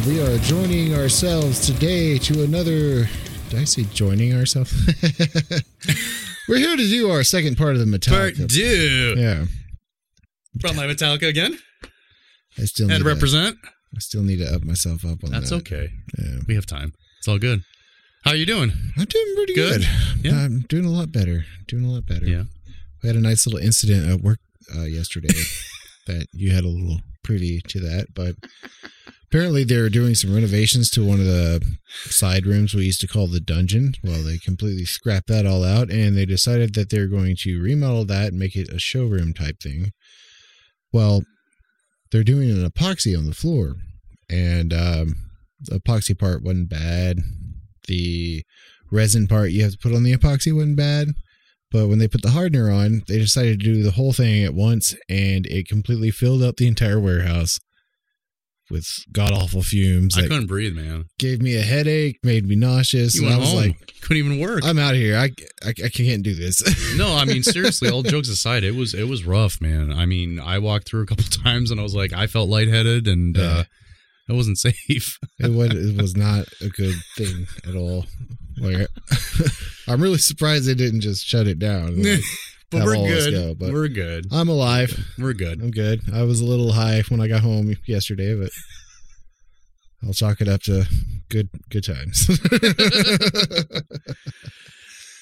and we are joining ourselves today to another. Did I say joining ourselves? We're here to do our second part of the Metallica. Part two. Yeah, From my Metallica again. I still need to to, represent. I still need to up myself up on That's that. That's okay. Yeah. We have time. It's all good. How are you doing? I'm doing pretty good. Good. Yeah. I'm doing a lot better. Doing a lot better. Yeah. We had a nice little incident at work uh, yesterday that you had a little privy to that, but apparently they were doing some renovations to one of the side rooms we used to call the dungeon. Well, they completely scrapped that all out and they decided that they're going to remodel that and make it a showroom type thing. Well, they're doing an epoxy on the floor, and um, the epoxy part wasn't bad. The resin part you have to put on the epoxy wasn't bad. But when they put the hardener on, they decided to do the whole thing at once, and it completely filled up the entire warehouse with god awful fumes I couldn't breathe, man. gave me a headache, made me nauseous. You and I was home. like, couldn't even work. I'm out of here. I, I, I can't do this. no, I mean seriously. All jokes aside, it was it was rough, man. I mean, I walked through a couple times and I was like, I felt lightheaded and Yeah. uh, it wasn't safe. it was it was not a good thing at all. Like, I'm really surprised they didn't just shut it down. Like, but we're good. go, but- we're good. I'm alive. We're good. I'm good. I was a little high when I got home yesterday, but I'll chalk it up to good good times.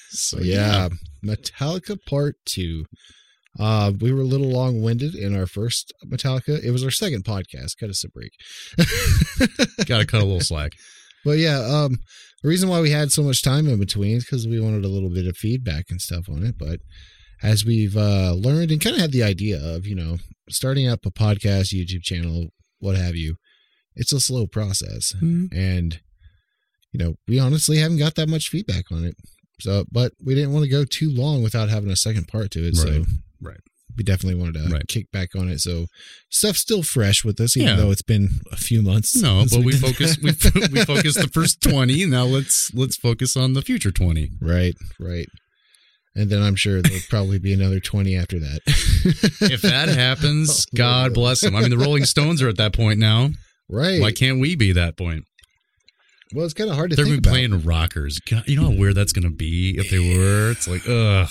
so yeah, Metallica Part Two. Uh, we were a little long winded in our first Metallica. It was our second podcast. Cut us a break. Got to cut a little slack. But yeah, um, the reason why we had so much time in between is because we wanted a little bit of feedback and stuff on it. But as we've uh, learned and kind of had the idea of, you know, starting up a podcast, YouTube channel, what have you, it's a slow process. And, you know, we honestly haven't got that much feedback on it. So, but we didn't want to go too long without having a second part to it. So, Right, right. we definitely wanted to Right. kick back on it. So, stuff's still fresh with us, even Yeah. though it's been a few months. No, but we did focus we we focus the first 20. Now let's let's focus on the future 20. Right, right. And then I'm sure there'll probably be another 20 after that. If that happens, Oh, God bless them. I mean, the Rolling Stones are at that point now. right. Why can't we be that point? well, it's kind of hard to They're think about. playing rockers. God, you know how weird that's going to be if they were. It's like, ugh.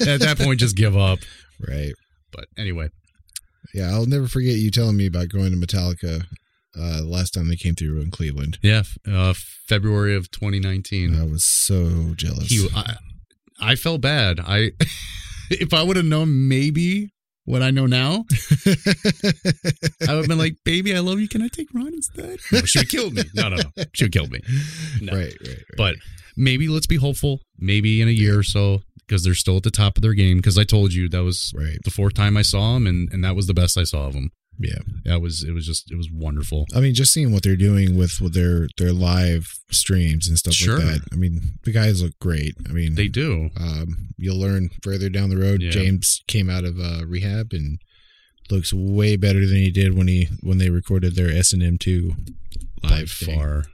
At that point, just give up. Right. But anyway, Yeah, I'll never forget you telling me about going to Metallica uh, the last time they came through in Cleveland. yeah, uh, February of 2019. I was so jealous. He, I, I felt bad. I, if I would have known maybe what I know now, I would have been like, "Baby, I love you. Can I take Ron instead?" No, she would killed me. No, no, no. She would killed me. No. Right, right, right. But maybe let's be hopeful. Maybe in a year or so, because they're still at the top of their game. Because I told you that was right. the fourth time I saw them, and and that was the best I saw of them. Yeah. That was it was just it was wonderful. I mean, just seeing what they're doing with, with their their live streams and stuff Sure. like that. I mean, the guys look great. I mean, They do. Um, you'll learn further down the road. Yeah. James came out of uh, rehab and looks way better than he did when he when they recorded their S and M two live thing. far,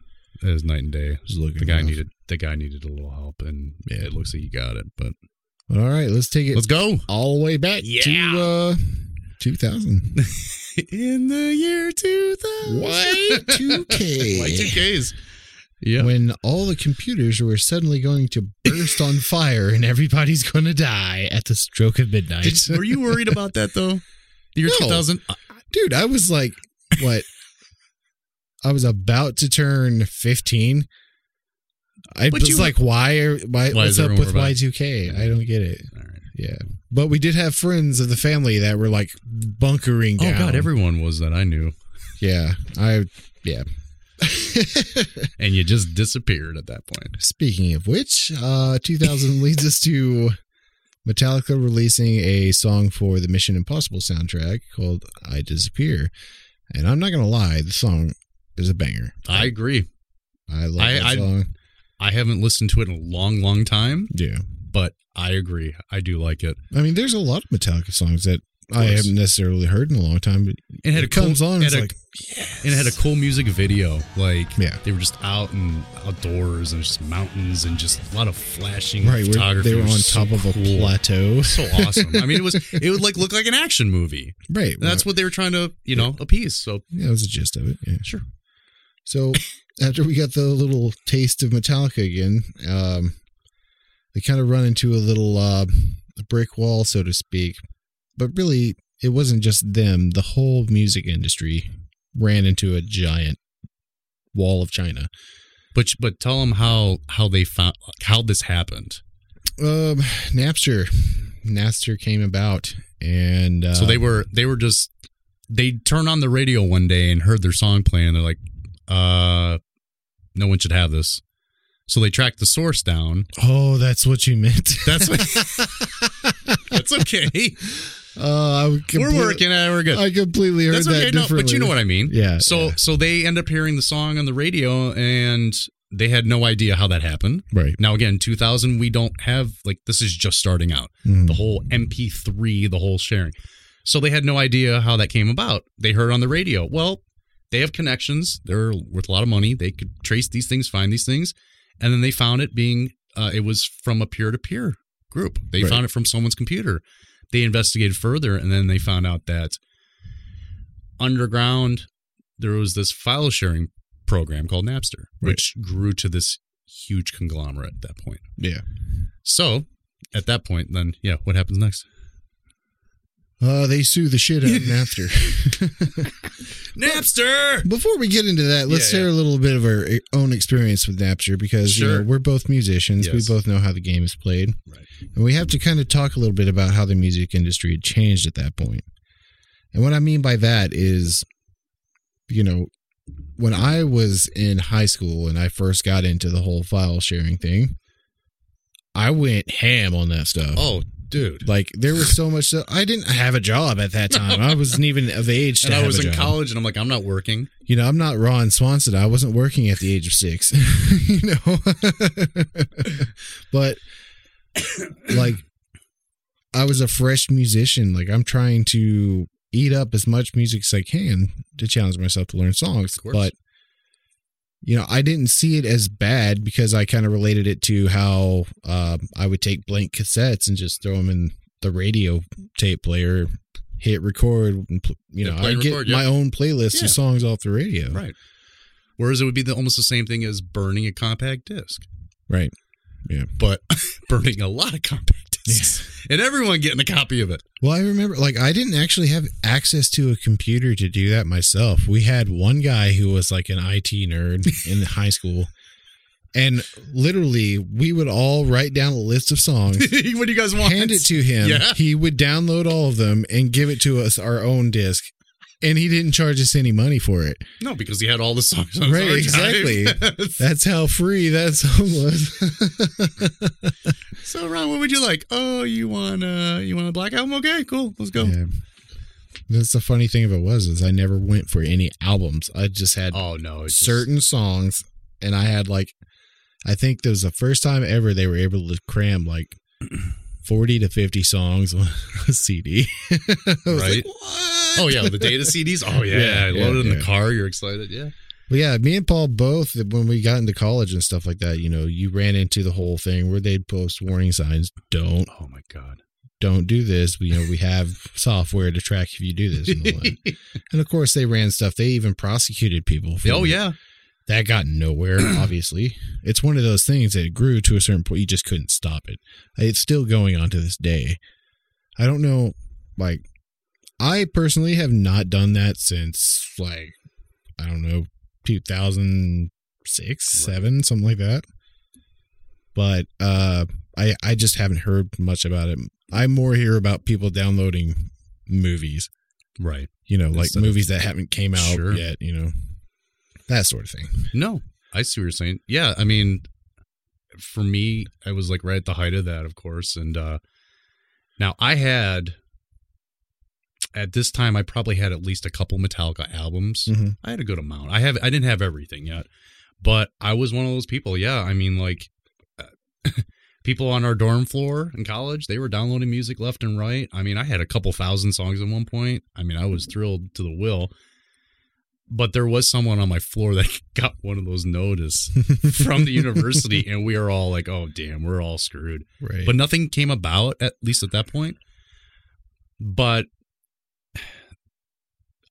it was night and day. Looking The guy rough. needed the guy needed a little help, and Yeah. it looks like he got it. But But all right, let's take it let's go. all the way back Yeah. to uh, 2000. In the year two thousand, Y2K. Y2Ks. Yeah. When all the computers were suddenly going to burst on fire and everybody's going to die at the stroke of midnight. Did, were you worried about that though? The year No. two thousand. dude i was like what i was about to turn 15 i But was you- like why are why, Why what's up with y2k i don't get it All right. Yeah. But we did have friends of the family that were like bunkering down. Oh God, everyone was that I knew, yeah. I yeah. And you just disappeared at that point. speaking of which uh 2000 leads us to metallica releasing a song for the mission impossible soundtrack called i disappear. And i'm not gonna lie the song is a banger. I agree. i love I- that I- song. I haven't listened to it in a long, long time, yeah but I agree. I do like it. I mean, there's a lot of Metallica songs that I haven't necessarily heard in a long time, but And had it a cool- comes on. had It's a- like and it had a cool music video. Like Yeah. they were just out and outdoors and just mountains and just a lot of flashing right. Photography. they were on was so top of a cool. plateau. So awesome. I mean, it was it would like look like an action movie. Right. That's what they were trying to you know appease. So yeah, that was the gist of it. Yeah. sure. So after we got the little taste of Metallica again, um, they kind of run into a little uh, brick wall, so to speak. But really, it wasn't just them. The whole music industry ran into a giant wall of China. But but tell them how how they found how this happened. Um, Napster, Napster came about, and uh, so they were they were just they turned on the radio one day and heard their song playing. They're like, uh, no one should have this. So they tracked the source down. Oh, that's what you meant. That's what. that's okay. Uh, We're working at it. We're good. I completely heard That's that. No, differently. but you know what I mean. Yeah. So yeah. so they end up hearing the song on the radio and they had no idea how that happened. right. Now again, 2000 we don't have like this is just starting out. Mhm. The whole MP3, the whole sharing. So they had no idea how that came about. They heard on the radio. Well, they have connections. They're worth a lot of money. They could trace these things, find these things, and then they found it being uh, it was from a peer-to-peer group. They Right. found it from someone's computer. They investigated further, and then they found out that underground there was this file sharing program called Napster, Right. which grew to this huge conglomerate at that point. Yeah. So at that point, then yeah, what happens next? Uh, they sue the shit out of Napster. Napster. Before we get into that, let's Yeah, share a little bit of our own experience with Napster because you know we're both musicians. Yes. We both know how the game is played, Right. and we have to kind of talk a little bit about how the music industry had changed at that point. And what I mean by that is, you know, when I was in high school and I first got into the whole file sharing thing, I went ham on that stuff. Oh, dude. Like there was so much stuff. I didn't have a job at that time. I wasn't even of age And I was in job. college, and I'm like, I'm not working. You know, I'm not Ron Swanson. I wasn't working at the age of six. you know, but like I was a fresh musician. Like I'm trying to eat up as much music as I can to challenge myself to learn songs. Of course. But you know, I didn't see it as bad because I kind of related it to how um, I would take blank cassettes and just throw them in the radio tape player, hit record, and you know, I get yeah. my own playlist Yeah. of songs off the radio. Right. Whereas it would be the, almost the same thing as burning a compact disc, Right. Yeah. But burning a lot of compact discs, and everyone getting a copy of it. Well, I remember, like, I didn't actually have access to a computer to do that myself. We had one guy who was like an IT nerd in high school. And literally, we would all write down a list of songs, what do you guys want? hand it to him. Yeah. He would download all of them and give it to us our own disc. And he didn't charge us any money for it. No, because he had all the songs on Right, exactly. That's how free that song was. so, Ron, what would you like? Oh, you want uh, you want a black album? Okay, cool. Let's go. Yeah. That's the funny thing of it was is I never went for any albums. I just had Oh no, it's just- certain songs and I had like I think that was the first time ever they were able to cram like 40 to 50 songs on a CD. Right. like, what? Oh yeah, the data CDs. Oh yeah, Yeah, I yeah, loaded in the car. You're excited, yeah. But yeah, me and Paul both when we got into college and stuff like that, you know, you ran into the whole thing where they'd post warning signs, don't Oh my god. don't do this. You know, we have software to track if you do this and. And of course they ran stuff. They even prosecuted people for oh yeah. That got nowhere obviously. It's one of those things that grew to a certain point you just couldn't stop it. It's still going on to this day. I don't know like i personally have not done that since like i don't know 2006 7 something like that. But uh i i just haven't heard much about it. I more hear about people downloading movies. Right. you know like Instead of- movies that haven't came out Sure. yet you know that sort of thing No, I see what you're saying. Yeah, I mean, for me, I was like right at the height of that, of course. And uh now I had at this time, I probably had at least a couple Metallica albums. Mhm. I had a good amount. I have I didn't have everything yet, but I was one of those people. Yeah, I mean, like People on our dorm floor in college, they were downloading music left and right. I mean, I had a couple thousand songs at one point. I mean, I was thrilled to the will. But there was someone on my floor that got one of those notice from the university, and we are all like, "Oh, damn, we're all screwed." Right. But nothing came about at least at that point. But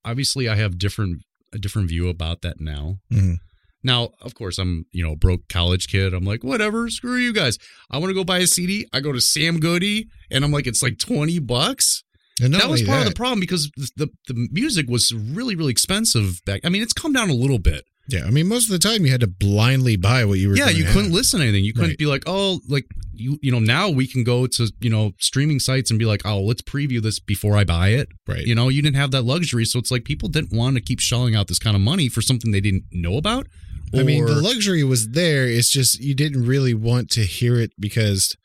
obviously, I have different a different view about that now. Mhm. Now, of course, I'm you know a broke college kid. I'm like, whatever, screw you guys. I want to go buy a CD. I go to Sam Goody, and I'm like, it's like twenty bucks. And that was part of the problem because the, the the music was really really expensive back. I mean, it's come down a little bit. Yeah, I mean, most of the time you had to blindly buy what you were. yeah, you have. couldn't listen to anything. You couldn't Right. be like, oh, like you you know now we can go to you know streaming sites and be like, oh, let's preview this before I buy it. Right. You know, you didn't have that luxury, so it's like people didn't want to keep shelling out this kind of money for something they didn't know about. I mean, the luxury was there. It's just you didn't really want to hear it because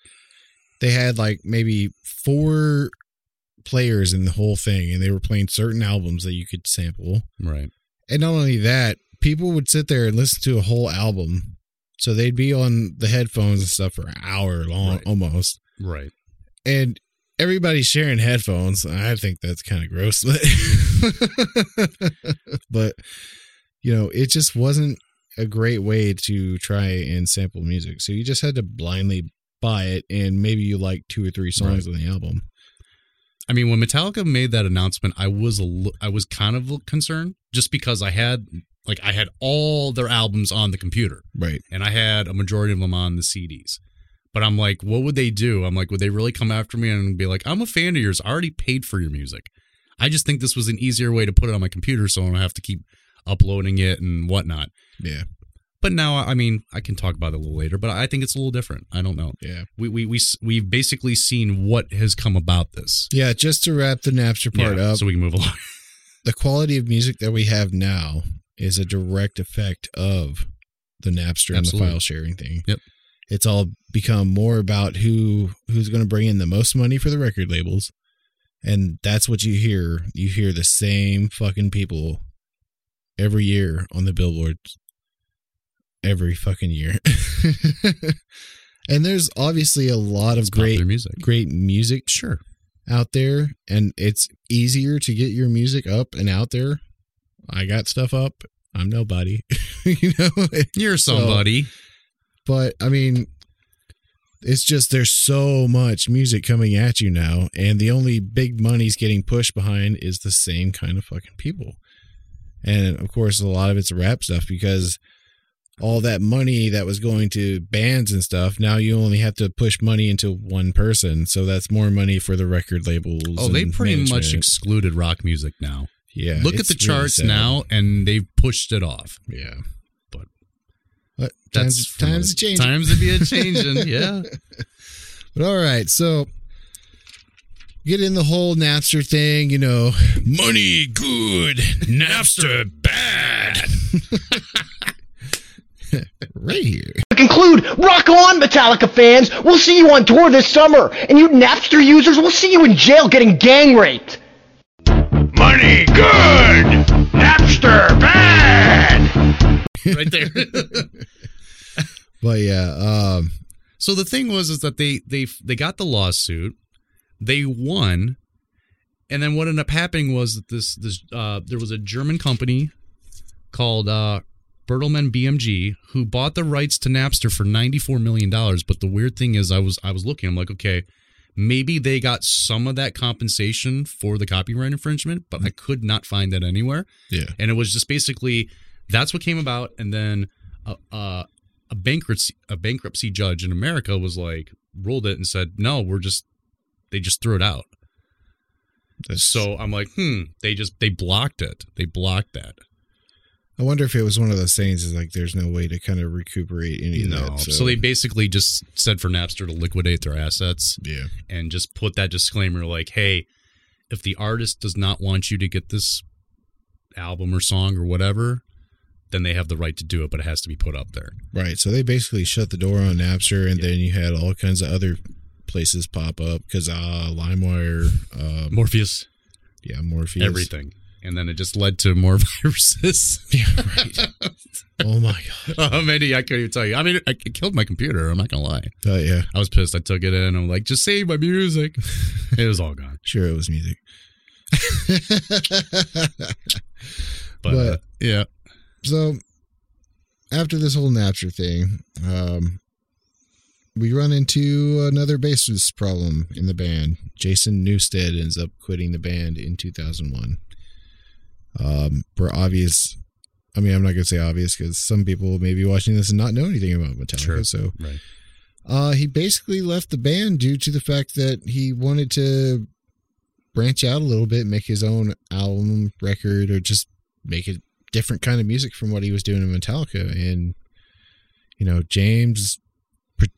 they had like maybe four players in the whole thing, and they were playing certain albums that you could sample. right. And not only that, people would sit there and listen to a whole album. So they'd be on the headphones and stuff for an hour long, Right. almost. Right. And everybody's sharing headphones. I think that's kind of gross. But, but, you know, it just wasn't a great way to try and sample music. So you just had to blindly buy it, and maybe you like two or three songs on the album. I mean, when Metallica made that announcement, I was a I was kind of concerned just because I had like I had all their albums on the computer Right. and I had a majority of them on the CDs. But I'm like, what would they do? I'm like, would they really come after me and be like, I'm a fan of yours. I already paid for your music. I just think this was an easier way to put it on my computer so I don't have to keep uploading it and whatnot. Yeah. But now, I mean, I can talk about it a little later, but I think it's a little different. I don't know. Yeah. We, we, we, we've basically seen what has come about this. Yeah. Just to wrap the Napster part Yeah, up, so we can move along. the quality of music that we have now is a direct effect of the Napster Absolutely. and the file sharing thing. Yep. It's all become more about who who's going to bring in the most money for the record labels. And that's what you hear. You hear the same fucking people every year on the billboards. Every fucking year. and there's obviously a lot of It's great music. great music Sure. out there and it's easier to get your music up and out there. I got stuff up. I'm nobody. you know? You're So- somebody. But I mean it's just there's so much music coming at you now and the only big money's getting pushed behind is the same kind of fucking people. And of course a lot of it's rap stuff because all that money that was going to bands and stuff, now you only have to push money into one person. So that's more money for the record labels. oh, they pretty much excluded rock music now. Yeah. Look at the charts sad. now, and they've pushed it off. Yeah. But But That's times times a- change. Times to be a changing. yeah. But all right, so get in the whole Napster thing, you know, money good, Napster bad. right here. To conclude, rock on, Metallica fans! We'll see you on tour this summer, and you Napster users, we'll see you in jail getting gang raped. Money good, Napster bad. Right there. But yeah, um, so the thing was is that they they they got the lawsuit, they won, and then what ended up happening was that this this uh there was a German company called uh Bertelsmann BMG who bought the rights to Napster for 94 million dollars but the weird thing is I was I was looking I'm like okay maybe they got some of that compensation for the copyright infringement but I could not find that anywhere. Yeah, and it was just basically that's what came about and then a, a, a bankruptcy a bankruptcy judge in america was like ruled it and said no we're just they just threw it out. That's- so i'm like hmm they just they blocked it. They blocked that I wonder if it was one of those things is like there's no way to kind of recuperate any of no that. so. they basically just said for napster to liquidate their assets yeah, and just put that disclaimer like hey if the artist does not want you to get this album or song or whatever then they have the right to do it but it has to be put up there right. So they basically shut the door on Napster, and then you had all kinds of other places pop up because uh, LimeWire, um, morpheus yeah, Morpheus, everything. And then it just led to more viruses. Yeah, right. Oh my god. Oh, Mandy, I couldn't even tell you. I mean, I, it killed my computer. I'm not gonna lie. Oh yeah. I was pissed. I took it in. I'm like, just save my music. it was all gone. Sure, it was music. But, But- uh, yeah, so after this whole Napster thing, um, we run into another bassist problem in the band. Jason Newsted ends up quitting the band in 2001. Um, for obvious, I mean, I'm not gonna say obvious because some people may be watching this and not know anything about Metallica. Sure. So right. uh, he basically left the band due to the fact that he wanted to branch out a little bit, make his own album, record, or just make a different kind of music from what he was doing in Metallica. And you know, James,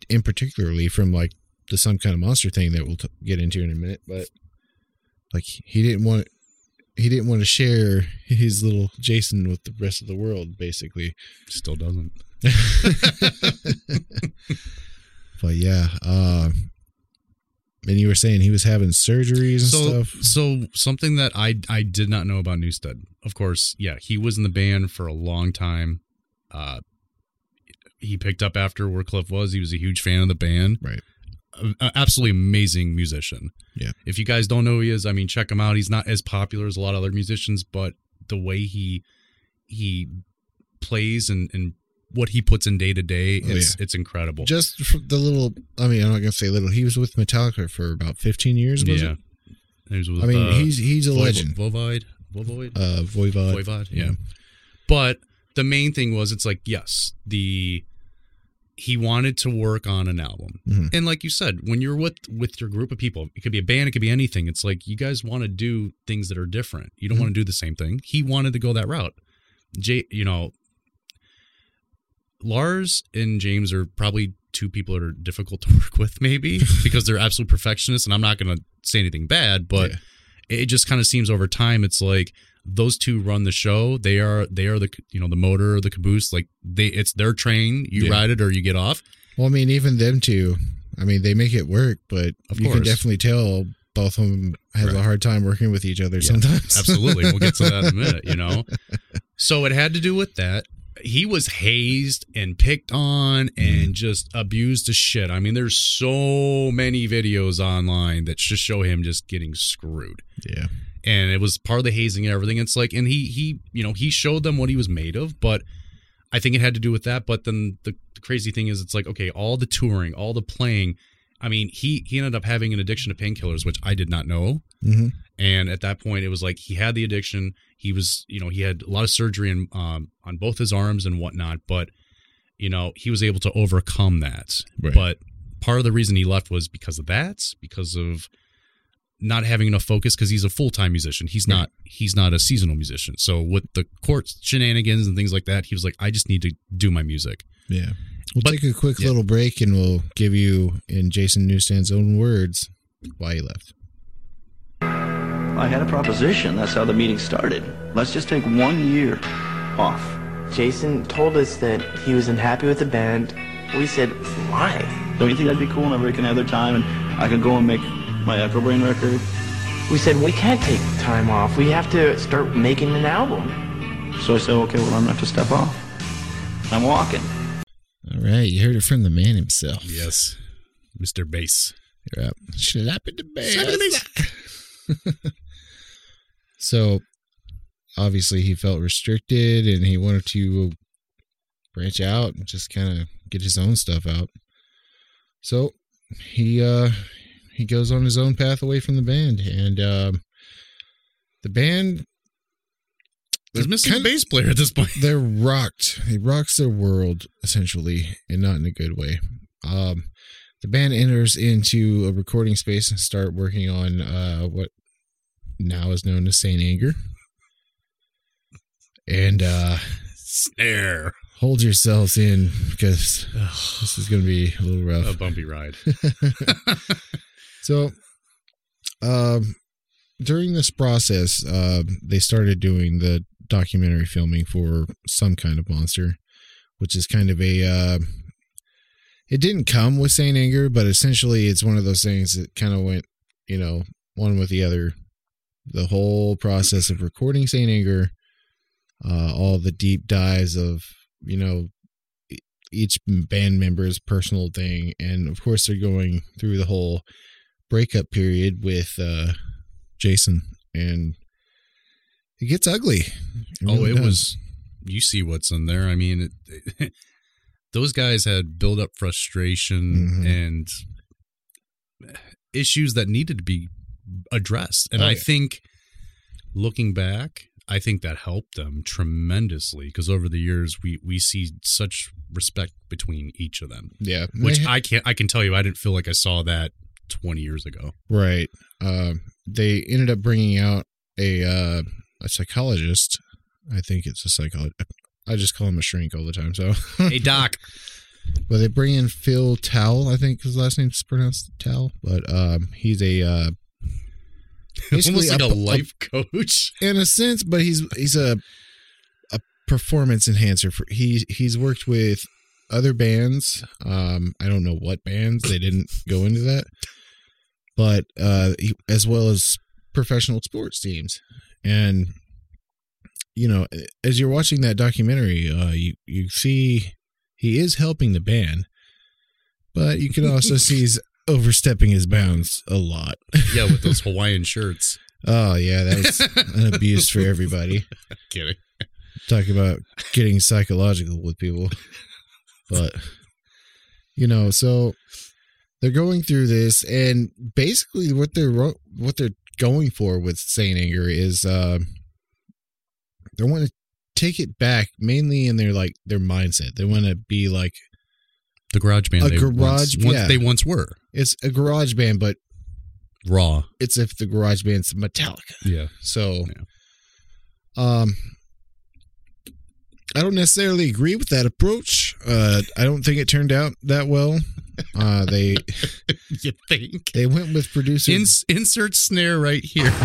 in particularly from like the some kind of monster thing that we'll t- get into in a minute, but like he didn't want. He didn't want to share his little Jason with the rest of the world, basically. Still doesn't. but yeah, uh, and you were saying he was having surgeries and so, stuff. so something that I I did not know about Newsted. Of course, yeah, he was in the band for a long time. Uh, he picked up after where Cliff was. He was a huge fan of the band. Right. Absolutely amazing musician. Yeah. If you guys don't know who he is, I mean, check him out. He's not as popular as a lot of other musicians, but the way he he plays and and what he puts in day to day, Oh, it's it's incredible. Just the little, I mean, I'm not gonna say little. He was with Metallica for about 15 years. Yeah. it? He was with, I mean, uh, he's he's a Vo- legend. Voivod, Voivod, Uh, Voivod. Voivod, yeah. But the main thing was, it's like, yes, the he wanted to work on an album, Mhm. and like you said, when you're with with your group of people, it could be a band, it could be anything. It's like you guys want to do things that are different. You don't Mhm. want to do the same thing. He wanted to go that route. Jay, you know, Lars and James are probably two people that are difficult to work with, maybe because they're absolute perfectionists. And I'm not going to say anything bad, but Yeah. it just kind of seems over time it's like those two run the show. They are they are the you know the motor, the caboose. Like they, it's their train. You Yeah. ride it or you get off. Well, I mean, even them two. I mean, they make it work, but Of you can definitely tell both of them has a hard time working with each other sometimes. Absolutely. We'll get to that in a minute, you know? So it had to do with that. He was hazed and picked on mm. and just abused to shit. I mean, there's so many videos online that just show him just getting screwed. yeah. And it was part of the hazing and everything. It's like, and he, he, you know, he showed them what he was made of, but I think it had to do with that. But then the, the crazy thing is, it's like, okay, all the touring, all the playing. I mean, he, he ended up having an addiction to painkillers, which I did not know. hmm And at that point, it was like he had the addiction. He was, you know, he had a lot of surgery in, um, on both his arms and whatnot, but, you know, he was able to overcome that. Right. But part of the reason he left was because of that, because of not having enough focus, because he's a full time musician. He's not, he's not a seasonal musician. So with the court shenanigans and things like that, he was like, I just need to do my music. Yeah. We'll But- take a quick yeah. little break and we'll give you, in Jason Newsted's own words, why he left. I had a proposition. That's how the meeting started. Let's just take one year off. Jason told us that he was unhappy with the band. We said, why? Don't you think that'd be cool? Whenever we can have their time, and I could go and make my Echobrain record. We said, we can't take time off. We have to start making an album. So I said, okay, well, I'm gonna have to step off. I'm walking. All right. You heard it from the man himself. Yes. Mr. Bass. You're up. Slap in the bass. so obviously he felt restricted and he wanted to branch out and just kind of get his own stuff out. So he uh he goes on his own path away from the band and um the band There's missing Kind a bass player at this point. they're rocked. He rocks their world essentially, and not in a good way. Um, the band enters into a recording space and start working on uh, what now is known as Saint Anger. And uh, Snare. hold yourselves in because this is going to be a little rough. A bumpy ride. So, um, during this process, uh, they started doing the documentary filming for some kind of monster, which is kind of a. Uh, it didn't come with Saint Anger, but essentially, it's one of those things that kind of went, you know, one with the other. The whole process of recording Saint Anger, uh, all the deep dives of you know, each band member's personal thing, and of course they're going through the whole breakup period with uh, Jason, and it gets ugly. oh, really it does. was. You see what's in there. I mean, it, those guys had built up frustration Mhm. and issues that needed to be addressed. And Oh, I yeah. think, looking back, I think that helped them tremendously because over the years we we see such respect between each of them, yeah, which I can't. I can tell you, I didn't feel like I saw that twenty years ago. Right. Um, they ended up bringing out a uh, a psychologist. I think it's a psychologist. I just call him a shrink all the time. So, hey, Doc. but they bring in Phil Towle. I think his last name's pronounced Towel, but um, he's a uh, Almost like a, a- life coach. in a sense, but he's he's a a performance enhancer. For he he's worked with other bands. Um, I don't know what bands. They didn't go into that, but uh, as well as professional sports teams. And you know, as you're watching that documentary, uh, you you see he is helping the band, but you can also see he's overstepping his bounds a lot. Yeah, with those Hawaiian shirts. Oh yeah, that was an abuse for everybody. Kidding. Talk about getting psychological with people. But you know, so they're going through this and basically what they're what they're going for with Saint Anger is uh they want to take it back mainly in their like their mindset. They want to be like The garage band. A they garage- once, once yeah. they once were it's a garage band, but raw. it's if the garage band's Metallica. Yeah. So, um, I don't necessarily agree with that approach. Uh, I don't think it turned out that well. Uh, they you think? they went with producer. Ins- insert snare right here.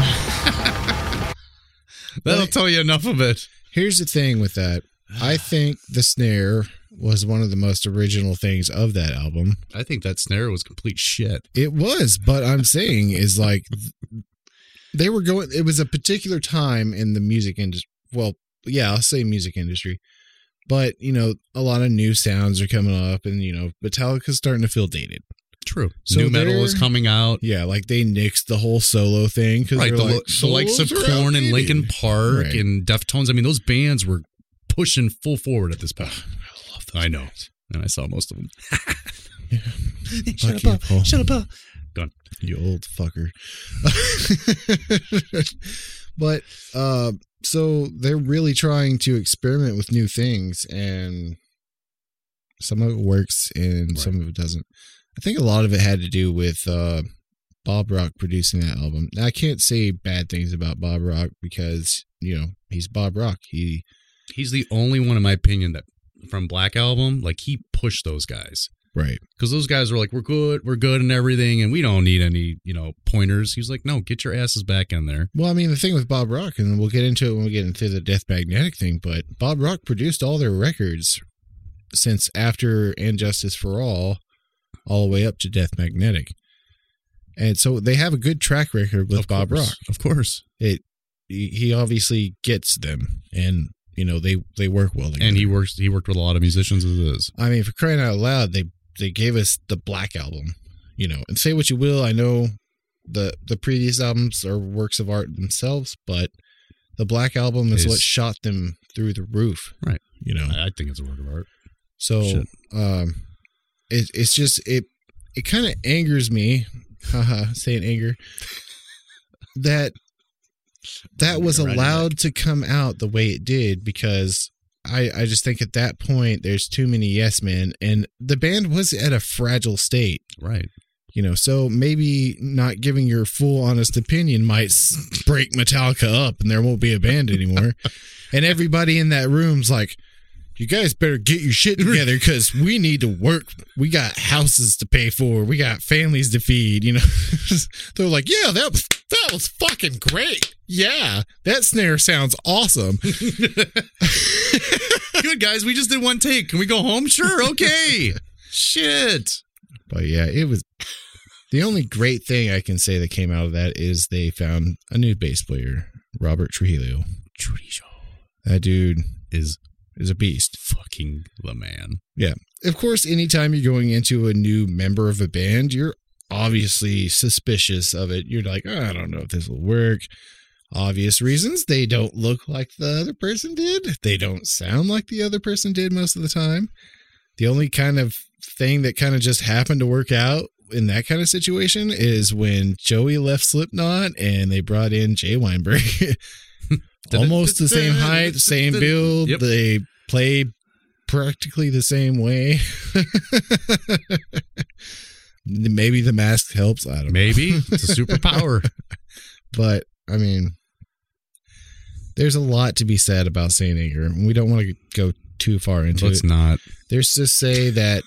That'll tell you enough of it. Here's the thing with that. I think the snare was one of the most original things of that album. I think that snare was complete shit. It was, but I'm saying is like they were going. It was a particular time in the music industry. Well, yeah, I'll say music industry, but you know, a lot of new sounds are coming up, and you know, Metallica's starting to feel dated. True. So New metal is coming out. Yeah, like they nixed the whole solo thing because Right, the, like, the likes of "Solos are Korn and outdated." Linkin Park Right. and Deftones. I mean, those bands were pushing full forward at this point. I love those I know, bands. and I saw most of them. Fuck you, Paul. Shut up, Paul. Go on. You old fucker. but uh so they're really trying to experiment with new things and some of it works and some of it doesn't. I think a lot of it had to do with uh Bob Rock producing that album. Now, I can't say bad things about Bob Rock because, you know, he's Bob Rock. He He's the only one, in my opinion, that from Black Album, like he pushed those guys right. because those guys were like, "We're good, we're good, and everything, and we don't need any, you know, pointers." He was like, "No, get your asses back in there." Well, I mean, the thing with Bob Rock, and we'll get into it when we get into the Death Magnetic thing, but Bob Rock produced all their records since after And Justice for All, all the way up to Death Magnetic. And so they have a good track record with Of Bob course. Rock. of course, It he he obviously gets them, and you know they they work well together. and he works. He worked with a lot of musicians as it is. I mean, for crying out loud, they they gave us the Black album, you know. And say what you will, I know the the previous albums are works of art themselves, but the Black album is, Is- what shot them through the roof, Right. You know. I, think it's a work of art. So, Shit. um, it it's just it it kind of angers me, haha, saying anger, that that was allowed to come out the way it did because I I just think at that point there's too many yes men and the band was at a fragile state, Right. you know. So maybe not giving your full honest opinion might break Metallica up and there won't be a band anymore. and everybody in that room's like you guys better get your shit together because we need to work. We got houses to pay for. We got families to feed. You know, they're like, yeah, that was that was fucking great. Yeah, that snare sounds awesome. Good guys, we just did one take. Can we go home? Sure. Okay. Shit. But yeah, it was the only great thing I can say that came out of that is they found a new bass player, Robert Trujillo. Trujillo That dude, is is a beast. Fucking the man. Yeah. Of course, anytime you're going into a new member of a band, you're obviously suspicious of it. You're like, "Oh, I don't know if this will work. Obvious reasons. They don't look like the other person did. They don't sound like the other person did most of the time. The only kind of thing that kind of just happened to work out in that kind of situation is when Joey left Slipknot and they brought in Jay Weinberg. Almost the same height, same build. Yep. They play practically the same way. Maybe the mask helps. I don't know. Maybe it's a superpower. But I mean, there's a lot to be said about Saint Anger. and We don't want to go too far into Let's it. not. There's to say that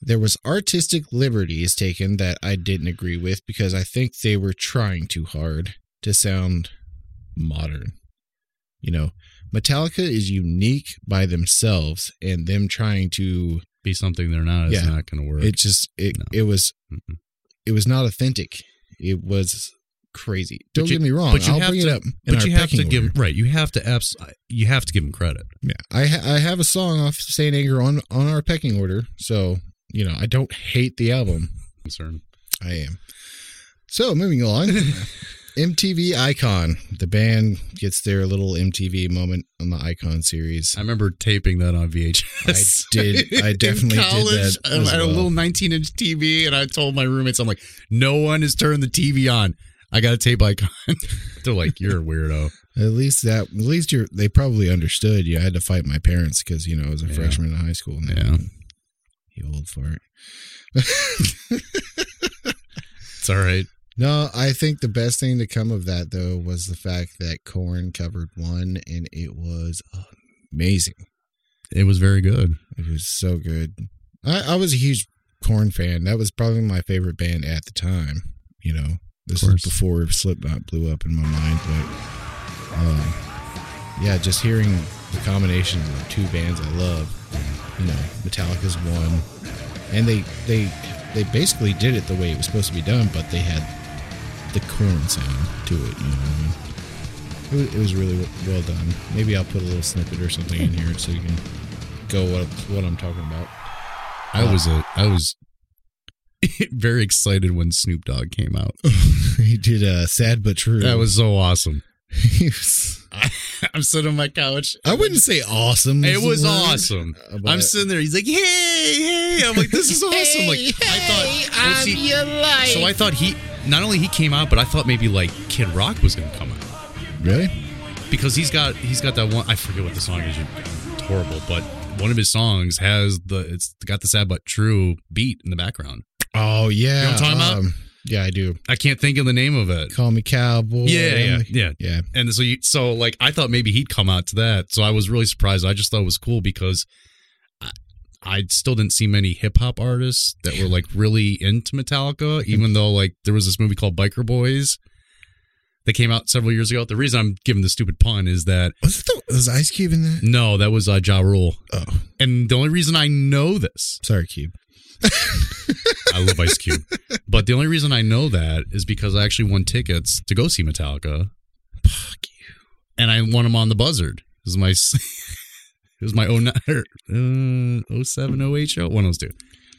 there was artistic liberties taken that I didn't agree with because I think they were trying too hard to sound modern. You know, Metallica is unique by themselves, and them trying to Be something they're not. Yeah. not going to work. it just it No. it was Mm-mm. it was not authentic. It was crazy. Don't you- get me wrong. but you I'll have bring to- it up. But you have to give order. right. You have to abs- You have to give him credit. Yeah, I ha- I have a song off Saint Anger on on our pecking order, so you know I don't hate the album. Concern. I am. So moving on, MTV Icon. The band gets their little MTV moment on the Icon series. I remember taping that on VHS. I did- I In definitely did college, that I had a little 19 inch TV, and I told my roommates, I'm like, no one has turned the TV on. I got a tape icon. They're like, you're a weirdo. At least that, at least you're. They probably understood. You I had to fight my parents because you know I was a Yeah. freshman in high school. And Yeah. you old fart. It's all right. No, I think the best thing to come of that though was the fact that Korn covered one, and it was amazing. It was very good. It was so good. I, I was a huge Korn fan. That was probably my favorite band at the time. You know, this was before Slipknot blew up in my mind. But um, yeah, just hearing the combination of two bands I love. You know, Metallica's one, and they they they basically did it the way it was supposed to be done, but they had the Korn sound to it. You know what I mean? It was, it was really well done. Maybe I'll put a little snippet or something in here so you can go what what I'm talking about. I was a, I was very excited when Snoop Dogg came out. he did uh, sad but true. That was so awesome. He was- I'm sitting on my couch. I wouldn't say awesome. It was awesome. I'm sitting there. He's like, "Hey, hey!" I'm like, "This is awesome!" like, I thought, well, see, so I thought he not only he came out, but I thought maybe like Kid Rock was going to come out really. because he's got he's got that one. I forget what the song is. It's horrible, but one of his songs has the it's got the sad but true beat in the background. Oh yeah, You know what I'm talking about? Um, Yeah, I do. I can't think of the name of it. Call me cowboy. Yeah, yeah, yeah. yeah. And so you, so like I thought maybe he'd come out to that. So I was really surprised. I just thought it was cool because I, I still didn't see many hip hop artists that were like really into Metallica, even though like there was this movie called Biker Boys that came out several years ago. The reason I'm giving the stupid pun is that Was it the, was Ice Cube in that? no, that was uh, Ja Rule. Oh, And the only reason I know this, sorry, Cube. I love Ice Cube, but the only reason I know that is because I actually won tickets to go see Metallica. Fuck you. and I won them on the buzzard. It was my it was my 09, uh, 07, 08 show, one of those two.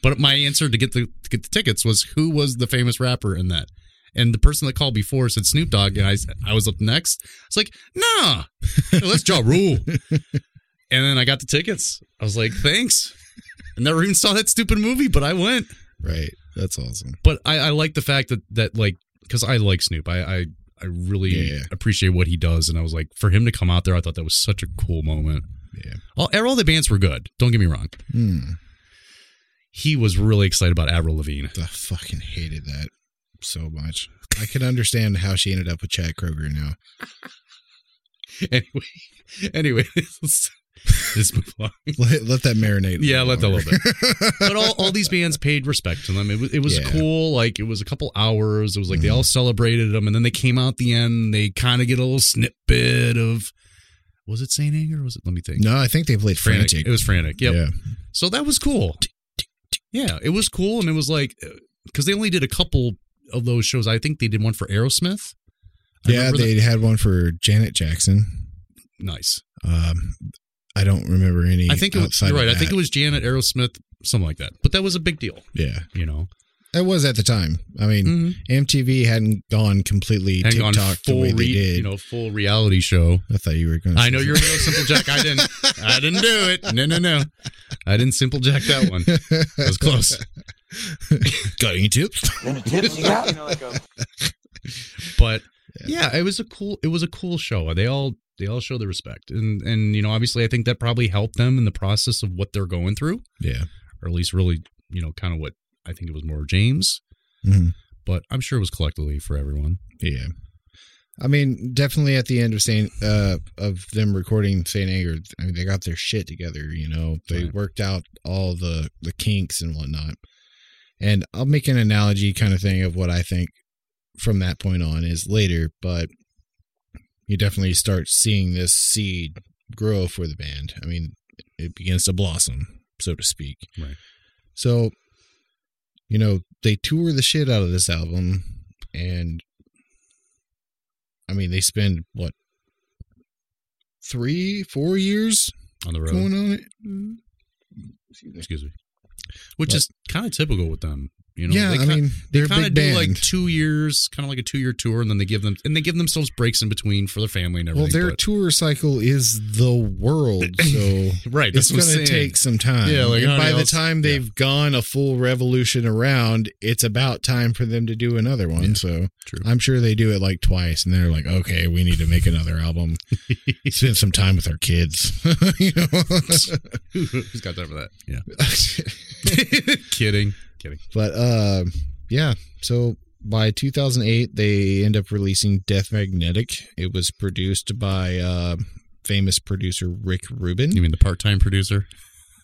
But my answer to get the to get the tickets was who was the famous rapper in that. And the person that called before said Snoop Dogg, and I, I was up next. It's like, nah, let's Ja Rule. and then I got the tickets. I was like, thanks. I never even saw that stupid movie, but I went. Right. That's awesome. But I, I like the fact that that like because I like Snoop. I, I I really Yeah, appreciate what he does, and I was like, for him to come out there, I thought that was such a cool moment. Yeah. All, all the bands were good. Don't get me wrong. Hmm. He was really excited about Avril Lavigne. I fucking hated that so much. I can understand how she ended up with Chad Kroeger now. Anyway, anyway, let's, let's move on. Let, let that marinate. Yeah, let that a little bit. But all, all these bands paid respect to them. It was it was Yeah. cool. Like it was a couple hours. It was like they all celebrated them, and then they came out the end. They kind of get a little snippet of. Was it Saint Anger? Or was it? Let me think. no, I think they played Frantic. frantic. It was frantic. Yep. Yeah. So that was cool. Yeah, it was cool, and it was like because they only did a couple of those shows. I think they did one for Aerosmith. I Yeah, they had one for Janet Jackson. nice. Um, I don't remember any. I think it was you're right. I think it was Janet Aerosmith, something like that. But that was a big deal, Yeah, you know. it was at the time. I mean, mm-hmm. MTV hadn't gone completely Hang on, TikTok the full way re- they did. you know, full reality show. I thought you were going. to I know you're gonna go simple jack. I didn't. I didn't do it. No, no, no. I didn't simple jack that one. That was close. got any tips? Any tips you got? But yeah, it was a cool. It was a cool show. They all they all show the respect, and and you know, obviously, I think that probably helped them in the process of what they're going through, Yeah. or at least really, you know, kind of what I think it was more James. Mhm. But I'm sure it was collectively for everyone. Yeah. I mean, definitely at the end of saying uh of them recording Saint Anger, I mean they got their shit together, you know. They Right. worked out all the the kinks and whatnot. And I'll make an analogy kind of thing of what I think from that point on is later, but you definitely start seeing this seed grow for the band. I mean, it begins to blossom, so to speak. Right. So, you know, they tour the shit out of this album and I mean, they spend what three, four years On the road, going on it. excuse me, which But- is kind of typical with them. You know, yeah, they I mean, they're a kind of do band. like two years, kind of like a two year tour, and then they give them and they give themselves breaks in between for their family and everything. well, their but- tour cycle is the world, so right, it's going to take some time. Yeah, like, by the time they've gone a full revolution around, it's about time for them to do another one. Yeah, so true. I'm sure they do it like twice, and they're like, "Okay, we need to make another album. Spend some time with our kids." you know. Who's got time for that? Yeah, kidding, kidding. But uh, yeah. So by 2008, they end up releasing Death Magnetic. It was produced by uh, famous producer Rick Rubin, You mean the part time producer?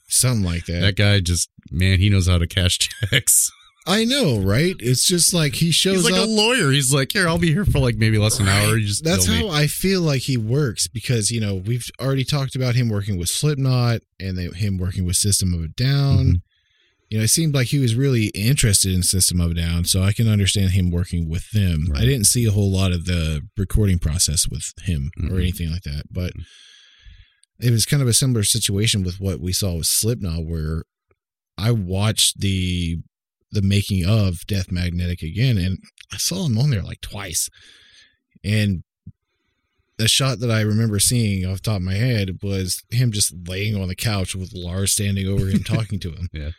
something like that. That guy just man, he knows how to cash checks. I know, right? It's just like he shows He's like up. a lawyer. He's like, here, I'll be here for like maybe less than an hour. You just That's how me. I feel like he works because you know we've already talked about him working with Slipknot and they, him working with System of a Down. Mhm. You know, it seemed like he was really interested in System of a Down, so I can understand him working with them. Right. I didn't see a whole lot of the recording process with him or Mhm. anything like that, but it was kind of a similar situation with what we saw with Slipknot, where I watched the the making of Death Magnetic again, and I saw him on there like twice, and the shot that I remember seeing off the top of my head was him just laying on the couch with Lars standing over him talking to him. Yeah.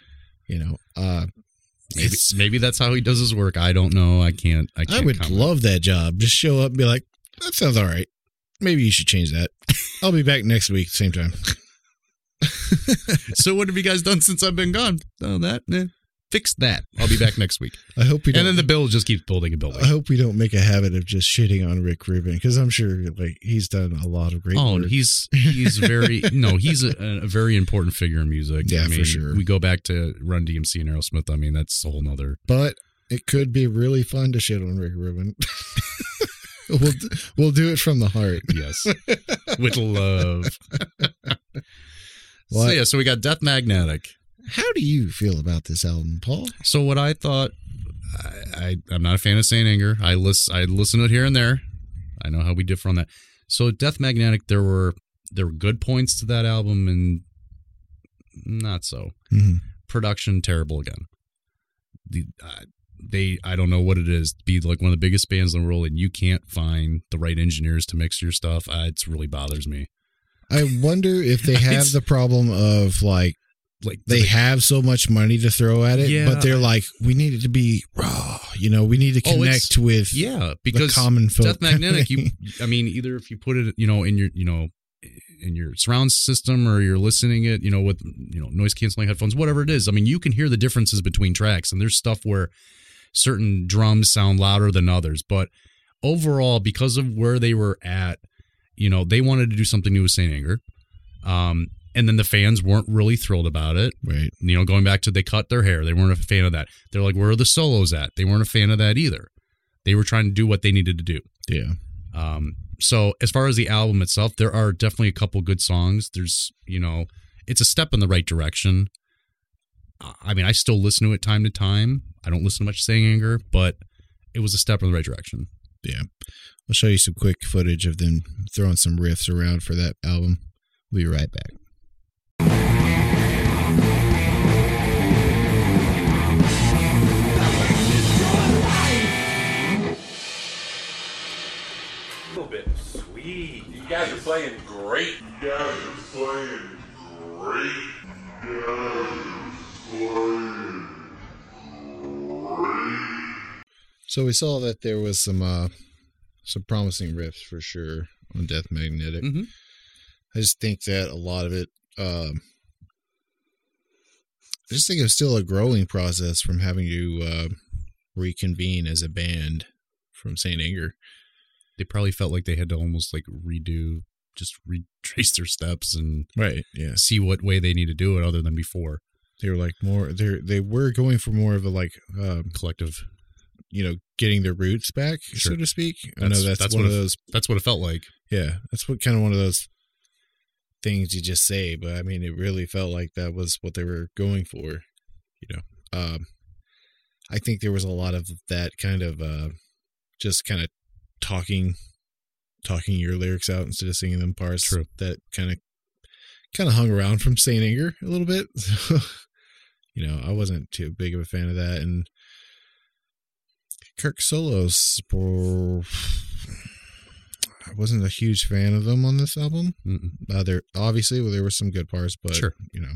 You know, uh Maybe, maybe that's how he does his work. I don't know. I can't. I I can't. would comment. love that job. Just show up and be like, that sounds all right. Maybe you should change that. I'll be back next week, same time. so what have you guys done since I've been gone? Oh, that. Eh. Fix that. I'll be back next week. I hope we don't And then the bill just keeps building and building. I hope we don't make a habit of just shitting on Rick Rubin because I'm sure like he's done a lot of great Oh, work. he's he's very no, he's a, a very important figure in music. Yeah, I for sure. We go back to Run DMC and Aerosmith. I mean, that's a whole nother. but it could be really fun to shit on Rick Rubin. we'll we'll do it from the heart. Yes, with love. so yeah, so we got Death Magnetic. How do you feel about this album, Paul? So what I thought, I, I I'm not a fan of Saint Anger. I listen I listen to it here and there. I know how we differ on that. So Death Magnetic, there were there were good points to that album and not so. Mhm. Production terrible again. The uh, they I don't know what it is. to Be like one of the biggest bands in the world, and you can't find the right engineers to mix your stuff. Uh, it's really bothers me. I wonder if they have the problem of like Like they have so much money to throw at it, Yeah. but they're like, we need it to be raw. You know, we need to Oh, connect with yeah because the common folk. Death Magnetic, you, I mean, either if you put it, you know, in your, you know, in your surround system or you're listening it, you know, with, you know, noise canceling headphones, whatever it is. I mean, you can hear the differences between tracks and there's stuff where certain drums sound louder than others. But overall, because of where they were at, you know, they wanted to do something new with Saint Anger. Um, and then the fans weren't really thrilled about it right. you know, going back to they cut their hair, they weren't a fan of that. They're like, where are the solos at? They weren't a fan of that either. They were trying to do what they needed to do. Yeah. Um, so as far as the album itself, there are definitely a couple good songs. There's, you know, it's a step in the right direction. I- I mean, I still listen to it time to time. I don't listen to much Saint Anger, but it was a step in the right direction. Yeah. I'll show you some quick footage of them throwing some riffs around for that album. We'll be right back. Playing great. Dad is playing great. Dad is playing great. So we saw that there was some uh some promising riffs for sure on Death Magnetic. Mhm. I just think that a lot of it um I just think it was still a growing process from having to uh, reconvene as a band from Saint Anger. They probably felt like they had to almost like redo, just retrace their steps and Right. Yeah. see what way they need to do it other than before. They were like more they they were going for more of a like um, Collective. you know, getting their roots back, so to speak. I know that's, one what of it- those That's what it felt like. Yeah, that's what kind of one of those things you just say, but I mean, it really felt like that was what they were going for. You know, um, I think there was a lot of that kind of uh, just kind of talking, talking your lyrics out instead of singing them parts. True. That kind of kind of hung around from Saint Anger a little bit. you know, I wasn't too big of a fan of that, and Kirk solos. For, I wasn't a huge fan of them on this album. Uh, there obviously well, there were some good parts, but Sure. you know,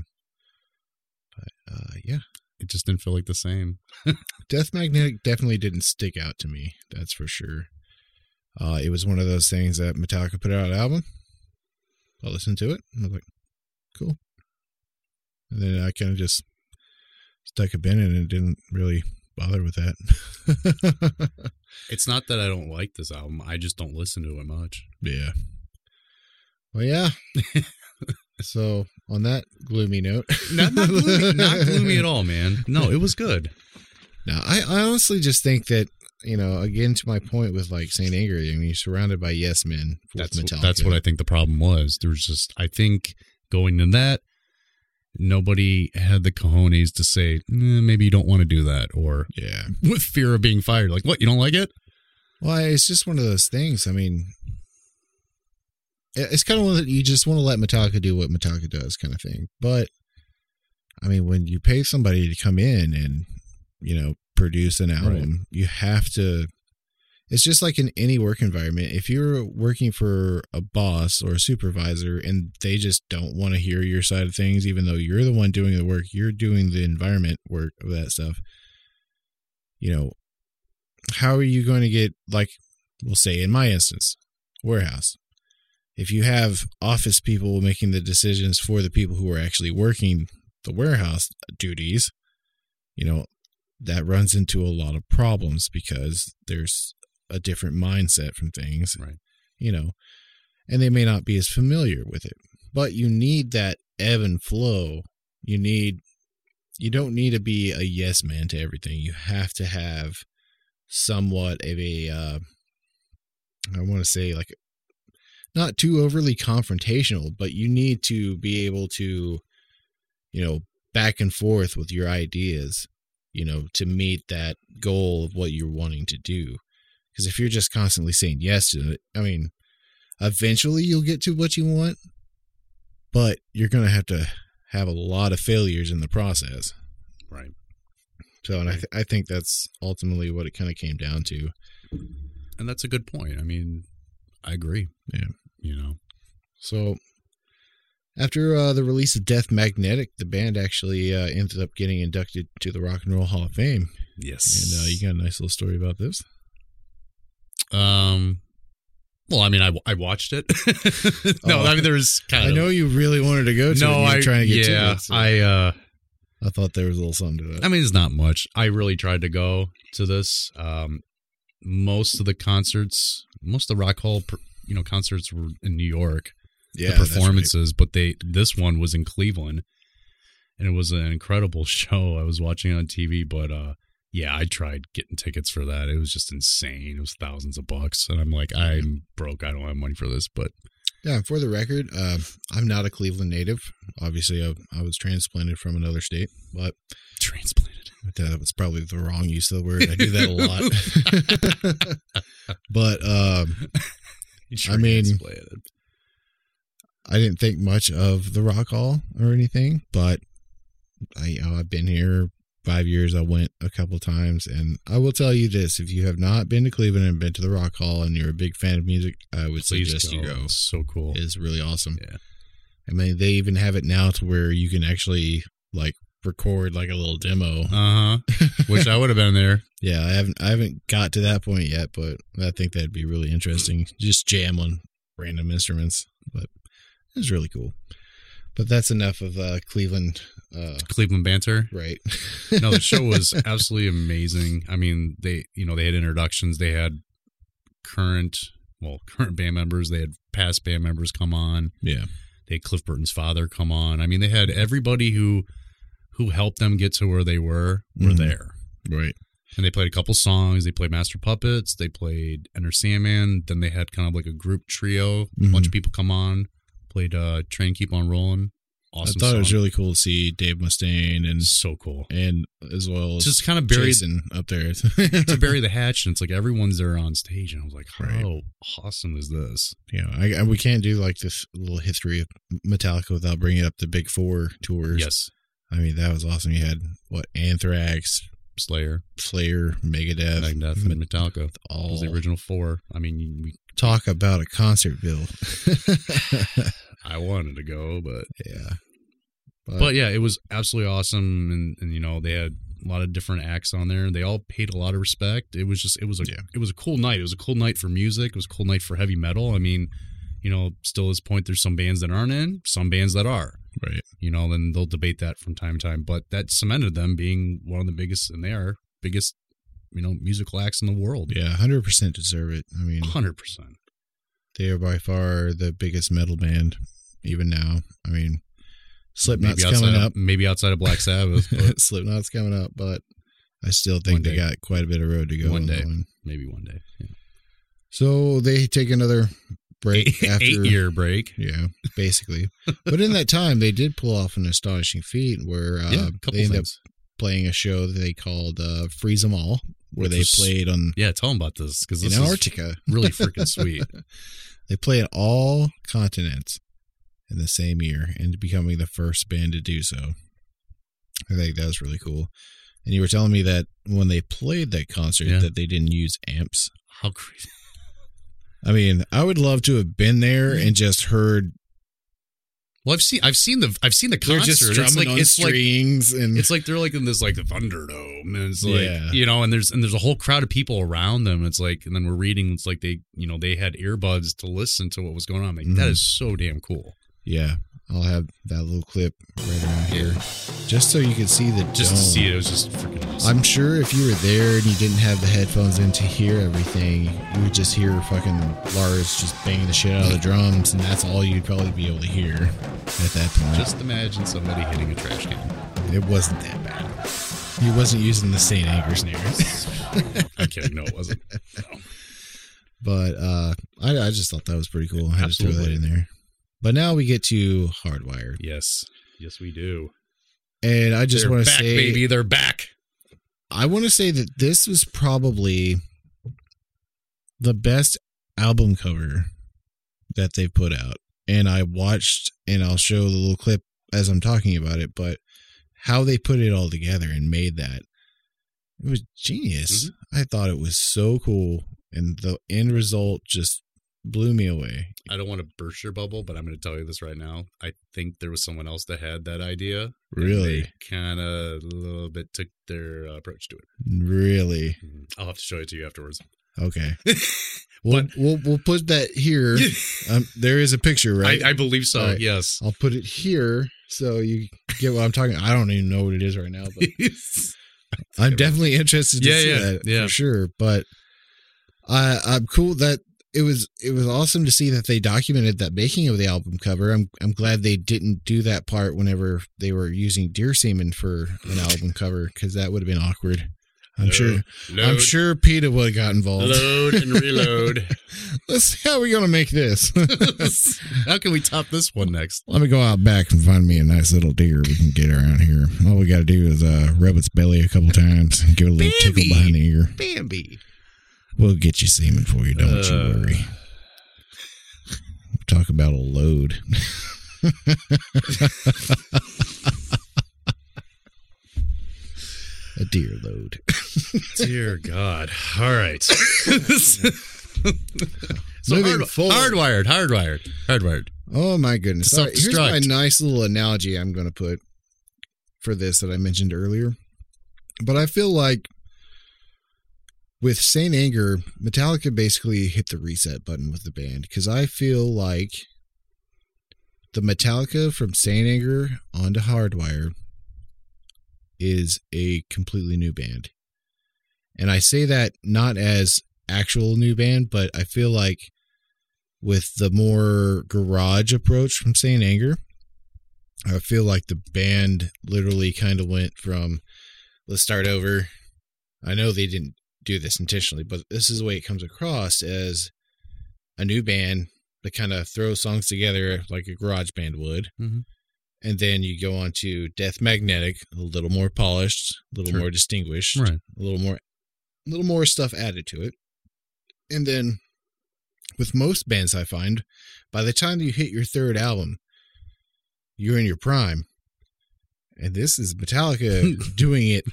but uh, yeah, It just didn't feel like the same. Death Magnetic definitely didn't stick out to me. That's for sure. Uh, it was one of those things that Metallica put out an album. I listened to it and I was like, cool. And then I kind of just stuck a bin in and didn't really bother with that. It's not that I don't like this album. I just don't listen to it much. yeah. Well, yeah. so on that gloomy note, Not, not, gloomy, not gloomy at all, man. No, it was good. Now, I, I honestly just think that you know, again to my point with like Saint Anger, I mean, you're surrounded by yes men with That's Metallica. that's what I think the problem was. There was just I think going to that, nobody had the cojones to say "Eh, maybe you don't want to do that, or yeah. with fear of being fired. Like what? You don't like it? Well, it's just one of those things. I mean, it's kind of one that you just want to let Metallica do what Metallica does, kind of thing. But I mean, when you pay somebody to come in and you know produce an album, you have to. It's just like in any work environment. If you're working for a boss or a supervisor and they just don't want to hear your side of things, even though you're the one doing the work, you're doing the environment work of that stuff. You know, how are you going to get like we'll say in my instance warehouse if you have office people making the decisions for the people who are actually working the warehouse duties you know that runs into a lot of problems because there's a different mindset from things Right. you know and they may not be as familiar with it. But you need that ebb and flow. You need you don't need to be a yes man to everything. You have to have somewhat of a uh I want to say like not too overly confrontational, but you need to be able to you know back and forth with your ideas, you know, to meet that goal of what you're wanting to do. Because if you're just constantly saying yes to it, I mean, eventually you'll get to what you want, but you're going to have to have a lot of failures in the process. Right. So, and I, th- I think that's ultimately what it kind of came down to. And that's a good point. I mean, I agree. Yeah. You know. So, after uh, the release of Death Magnetic, the band actually uh, ended up getting inducted to the Rock and Roll Hall of Fame. Yes. And uh, you got a nice little story about this. Um. Well, I mean, I, I watched it. no, Oh. I mean, there's kind I of. know you really wanted to go to it. No, and you were I trying to get yeah, it. so I uh, I thought there was a little something to that. I mean, it's not much. I really tried to go to this. Um, most of the concerts, most of the Rock Hall, you know, concerts were in New York. Yeah, the performances, but they this one was in Cleveland, and it was an incredible show. I was watching it on TV, but uh, yeah, I tried getting tickets for that. It was just insane. It was thousands of bucks, and I'm like, I'm broke. I don't have money for this, but Yeah, for the record, uh, I'm not a Cleveland native. Obviously, I, I was transplanted from another state, but transplanted. that was probably the wrong use of the word. I do that a lot. but um, I mean- Transplanted. I didn't think much of the Rock Hall or anything, but I you know I've been here five years, I went a couple times, and I will tell you this: if you have not been to Cleveland and been to the Rock Hall, and you're a big fan of music, I would Please suggest you go. It's so cool. It's really awesome. Yeah. I mean, they even have it now to where you can actually like record like a little demo. Uh huh. Wish I would have been there. Yeah, I haven't I haven't got to that point yet, but I think that'd be really interesting. Just jam on random instruments, but it's really cool. But that's enough of uh, Cleveland, uh, Cleveland banter. right? No, the show was absolutely amazing. I mean, they you know they had introductions. They had current well current band members. They had past band members come on. yeah, They had Cliff Burton's father come on. I mean, they had everybody who who helped them get to where they were were Mhm. there. right. And they played a couple songs. They played Master Puppets. They played Enter Sandman. Then they had kind of like a group trio. A bunch Mhm. of people come on. Played uh, Train Keep on Rolling. Awesome. I thought it was really cool to see Dave Mustaine and so cool. and as well as Just kind of buried Jason up there. to bury the hatch, and it's like everyone's there on stage, and I was like, how Right. awesome is this? you know, I, I, we can't do like this little history of Metallica without bringing up the Big Four tours. Yes, I mean that was awesome. You had what Anthrax, Slayer, Slayer, Megadeth, Megadeth, and Metallica. all the original four. I mean, we, talk about a concert bill. I wanted to go, but yeah, but yeah, it was absolutely awesome, and and you know they had a lot of different acts on there. They all paid a lot of respect. It was just it was a Yeah. it was a cool night. It was a cool night for music. It was a cool night for heavy metal. I mean, you know, still at this point, there's some bands that aren't in, some bands that are. right. You know, then they'll debate that from time to time. But that cemented them being one of the biggest, and they are biggest, you know, musical acts in the world. Yeah, hundred percent deserve it. I mean, hundred percent. they are by far the biggest metal band even now. I mean, Slipknot's outside coming of, up. Maybe outside of Black Sabbath, but Slipknot's coming up, but I still think they got quite a bit of road to go. One on day. one. maybe one day. Yeah. So they take another break Eight, after eight year break. Yeah, basically. but in that time, they did pull off an astonishing feat where uh, yeah, they ended up playing a show that they called uh, Freeze 'em All, where Which they was- played on Yeah, tell them about this because in this is Antarctica. really freaking sweet. They play in all continents in the same year and becoming the first band to do so. I think that was really cool. And you were telling me that when they played that concert, Yeah. that they didn't use amps. How crazy! I mean, I would love to have been there and just heard Well, I've seen I've seen the I've seen the concert. just it's like on it's like strings and it's like they're like in this like the Thunderdome, and it's like Yeah. you know, and there's and there's a whole crowd of people around them. It's like, and then we're reading. It's like they you know they had earbuds to listen to what was going on. Like that Mhm. is so damn cool. Yeah. I'll have that little clip right around here, just so you can see the Just to dome. see it, it was just freaking awesome. I'm sure if you were there and you didn't have the headphones in to hear everything, you would just hear fucking Lars just banging the shit out of the drums, and that's all you'd probably be able to hear at that point. just imagine somebody hitting a trash can. it wasn't that bad. He wasn't using the St. Anger snares. I'm kidding. No, it wasn't. No. but uh, I, I just thought that was pretty cool. I had to throw that Absolutely. in there. But now we get to Hardwired. Yes, yes, we do. And I just want to say, baby, they're back. I want to say that this was probably the best album cover that they've put out. And I watched, and I'll show the little clip as I'm talking about it, but how they put it all together and made that, it was genius. Mm-hmm. I thought it was so cool. And the end result just blew me away. I don't want to burst your bubble, but I'm going to tell you this right now. I think there was someone else that had that idea. Really? Kind of a little bit took their uh, approach to it. Really? I'll have to show it to you afterwards. Okay. We'll, we'll, we'll put that here. Um, there is a picture, right? I, I believe so. Right. Yes. I'll put it here so you get what I'm talking. I don't even know what it is right now, but I'm definitely interested to Yeah, see yeah, that yeah. for sure. But I I'm cool that it was it was awesome to see that they documented that making of the album cover. I'm I'm glad they didn't do that part whenever they were using deer semen for an album cover because that would have been awkward. I'm sure. I'm sure Peter would have got involved. Load and reload. Let's see how we're gonna make this. How can we top this one next? Let me go out back and find me a nice little deer we can get around here. All we got to do is uh, rub its belly a couple times and give it a little tickle behind the ear. Bambi. We'll get you semen for you, don't you Uh. worry. Talk about a load. a deer load. Dear God. All right. so Moving hard, forward. hardwired, hardwired, hardwired. Oh my goodness! Right, here's my nice little analogy I'm going to put for this that I mentioned earlier. But I feel like with Saint Anger, Metallica basically hit the reset button with the band because I feel like the Metallica from Saint Anger onto Hardwire is a completely new band. And I say that not as actual new band, but I feel like with the more garage approach from Saint Anger, I feel like the band literally kind of went from let's start over. I know they didn't do this intentionally, but this is the way it comes across as a new band that kind of throws songs together like a garage band would. Mhm. And then you go on to Death Magnetic, a little more polished, a little Sure. more distinguished, Right. a little more a little more stuff added to it. And then with most bands I find, by the time you hit your third album, you're in your prime. And this is Metallica doing it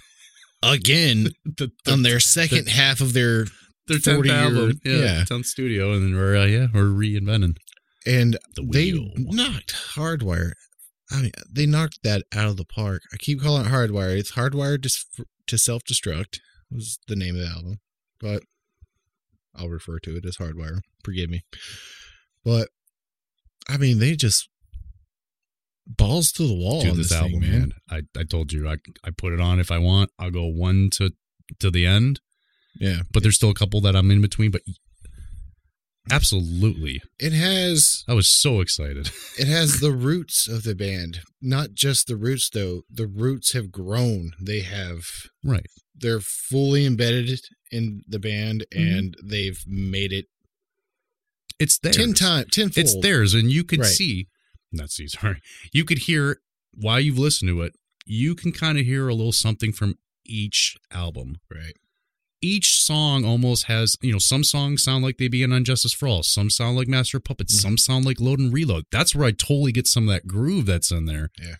again The, on their second half of their their 10th 40-year album. Yeah, yeah. 10th studio. And then we're, uh, yeah, we're reinventing. and The they knocked Hardwire. I mean, they knocked that out of the park. I keep calling it Hardwire. It's Hardwire Dis- to Self Destruct was the name of the album, but I'll refer to it as Hardwire. Forgive me. But I mean, they just balls to the wall Dude, on this, this, album, thing, man. man. I, I told you, I, I put it on if I want. I'll go one to to the end, Yeah, but there's still a couple that I'm in between. But absolutely, it has I was so excited. it has the roots of the band. Not just the roots though. The roots have grown. They have right. they're fully embedded in the band Mm-hmm. and they've made it It's there. ten times tenfold. It's theirs, and you can Right. see, not sorry, you could hear while you've listened to it. You can kind of hear a little something from each album. Right. Each song almost has, you know, some songs sound like they be in And Justice for All. Some sound like Master of Puppets. Mhm. Some sound like Load and Reload. That's where I totally get some of that groove that's in there. Yeah.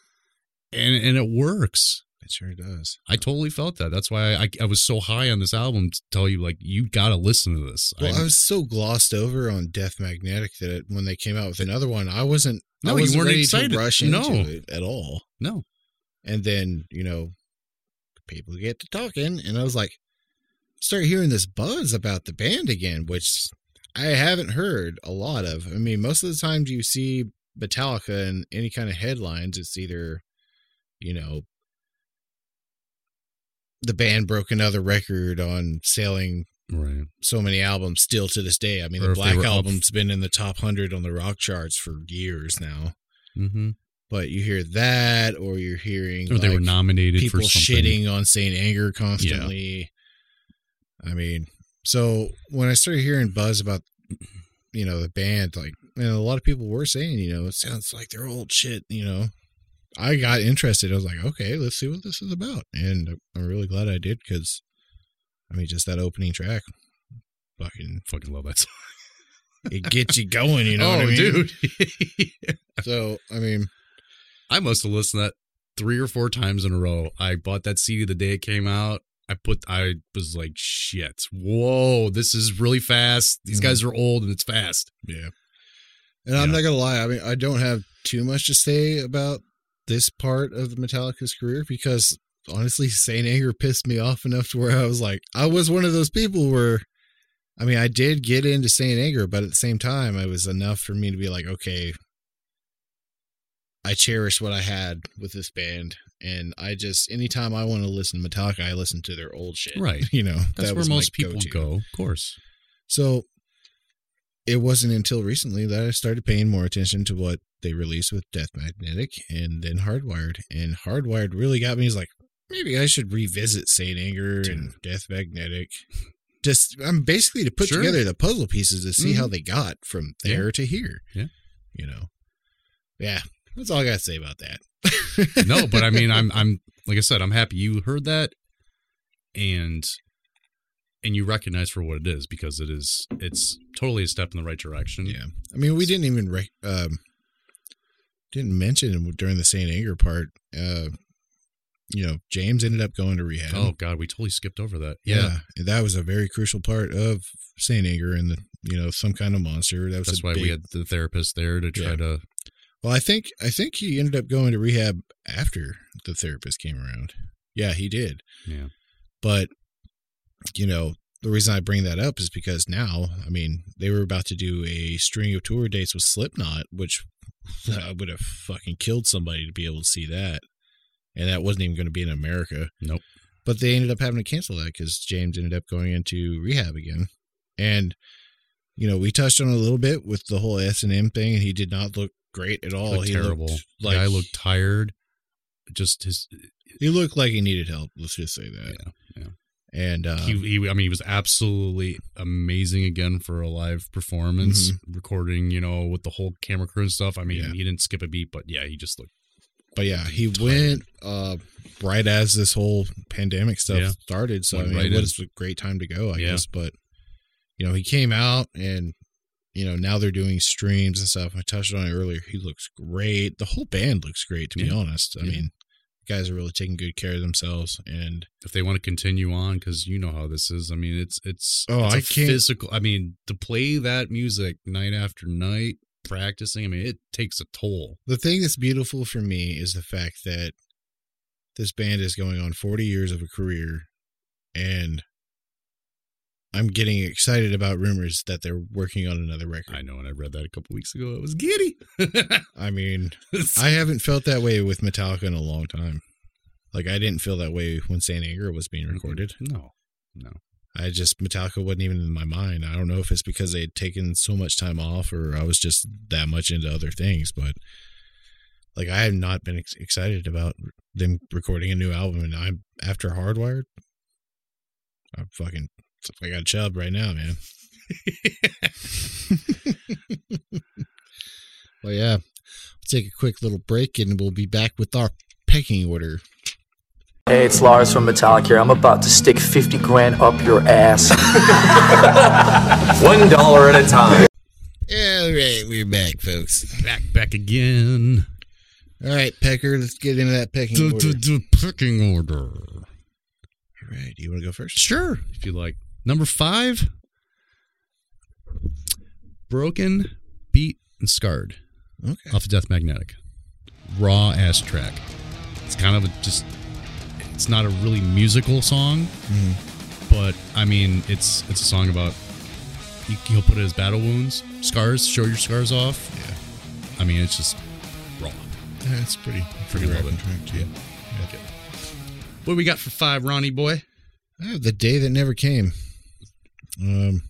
and and it works. It sure does. I totally felt that. That's why I, I was so high on this album to tell you, like, you got to listen to this. Well, I- I was so glossed over on Death Magnetic that it, when they came out with another one, I wasn't. No, I you wasn't weren't ready excited. to rush into No. it at all. no, And then you know, people get to talking, and I was like, start hearing this buzz about the band again, which I haven't heard a lot of. I mean, most of the times you see Metallica in any kind of headlines, it's either, you know, the band broke another record on selling right. so many albums still to this day. I mean, Or the Black were up- album's been in the top 100 on the rock charts for years now. Mm-hmm. But you hear that, or you're hearing Or they were nominated people for something. shitting on Saint Anger constantly. I mean, so when I started hearing buzz about, you know, the band, like, and a lot of people were saying, you know, it sounds like they're old shit, you know. I got interested. I was like, okay, let's see what this is about. And I'm really glad I did because, I mean, just that opening track, fucking, Fucking love that song. it gets you going, you know oh, what I mean? dude. So, I mean, I must have listened to that three or four times in a row. I bought that CD the day it came out. I put, I was like, shit, whoa, this is really fast. These Mhm. guys are old and it's fast. Yeah. And I'm not gonna lie, I mean I don't have too much to say about this part of the Metallica's career because honestly Saint Anger pissed me off enough to where I was like I was one of those people where I mean I did get into Saint Anger, but at the same time it was enough for me to be like, okay, I cherish what I had with this band. And I just anytime I want to listen to Metallica, I listen to their old shit. Right. You know, That's that where most people go-to. go, of course. So it wasn't until recently that I started paying more attention to what they released with Death Magnetic and then Hardwired. And Hardwired really got me. He's like, maybe I should revisit Saint Anger and Death Magnetic. Just I'm basically to put Sure. together the puzzle pieces to see Mhm. how they got from Yeah. there to here. Yeah. You know. Yeah. That's all I gotta say about that. no, but I mean, I'm, I'm, like I said, I'm happy you heard that, and, and you recognize for what it is because it is, it's totally a step in the right direction. Yeah, I mean, we didn't even rec- um, didn't mention during the Saint Anger part. Uh, you know, James ended up going to rehab. Oh God, we totally skipped over that. yeah. Yeah, that was a very crucial part of Saint Anger and the, you know, some kind of monster. That was that's why we had the therapist there to try Yeah. to. Well, I think I think he ended up going to rehab after the therapist came around. Yeah, he did. Yeah. But you know, the reason I bring that up is because now, I mean, they were about to do a string of tour dates with Slipknot, which I would have fucking killed somebody to be able to see that. And that wasn't even going to be in America. Nope. But they ended up having to cancel that because James ended up going into rehab again. And you know, we touched on it a little bit with the whole S and M thing, and he did not look great at all. looked he terrible. Looked The like guy looked tired. Just his. he looked like he needed help. Let's just say that. Yeah. And uh, he, he, I mean, he was absolutely amazing again for a live performance, recording, you know, with the whole camera crew and stuff. I mean, Mm-hmm. Yeah. he didn't skip a beat, but yeah, he just looked. but yeah, he went uh, right as this whole pandemic stuff Yeah. started. So I mean, right it in. was a great time to go, I Yeah. guess. But you know, he came out and you know now they're doing streams and stuff. I touched on it earlier. He looks great. The whole band looks great, to be honest. I mean, guys are really taking good care of themselves and If they want to continue on, because you know how this is. I mean, it's it's Oh, it's I can't- physical. I mean, to play that music night after night, practicing. I mean, it takes a toll. The thing that's beautiful for me is the fact that this band is going on 40 years of a career and I'm getting excited about rumors that they're working on another record. I know, and I read that a couple weeks ago. It was giddy. I mean, I haven't felt that way with Metallica in a long time. Like I didn't feel that way when Saint Anger was being recorded. no, no. I just Metallica wasn't even in my mind. I don't know if it's because they had taken so much time off or I was just that much into other things, but like I have not been ex- excited about them recording a new album and I'm after Hardwired. I'm fucking I got a chub right now, man. well, yeah. We'll take a quick little break and we'll be back with our pecking order. Hey, it's Lars from Metallica here. I'm about to stick 50 grand up your ass. One dollar at a time. All right, we're back, folks. Back, back again. All right, Pecker, let's get into that pecking The, order. the, the picking order. All right, do you want to go first? Sure, if you like. Number five, broken, beat, and scarred Okay. off of Death Magnetic. Raw ass track. It's kind of a just. It's not a really musical song, but I mean, it's it's a song about. he- He'll put it as battle wounds, scars. Show your scars off. Yeah. I mean, it's just raw. Yeah, it's pretty, pretty Freaking love it. track, too. Okay. What do we got for five, Ronnie boy? Ah, the day that never came. Um,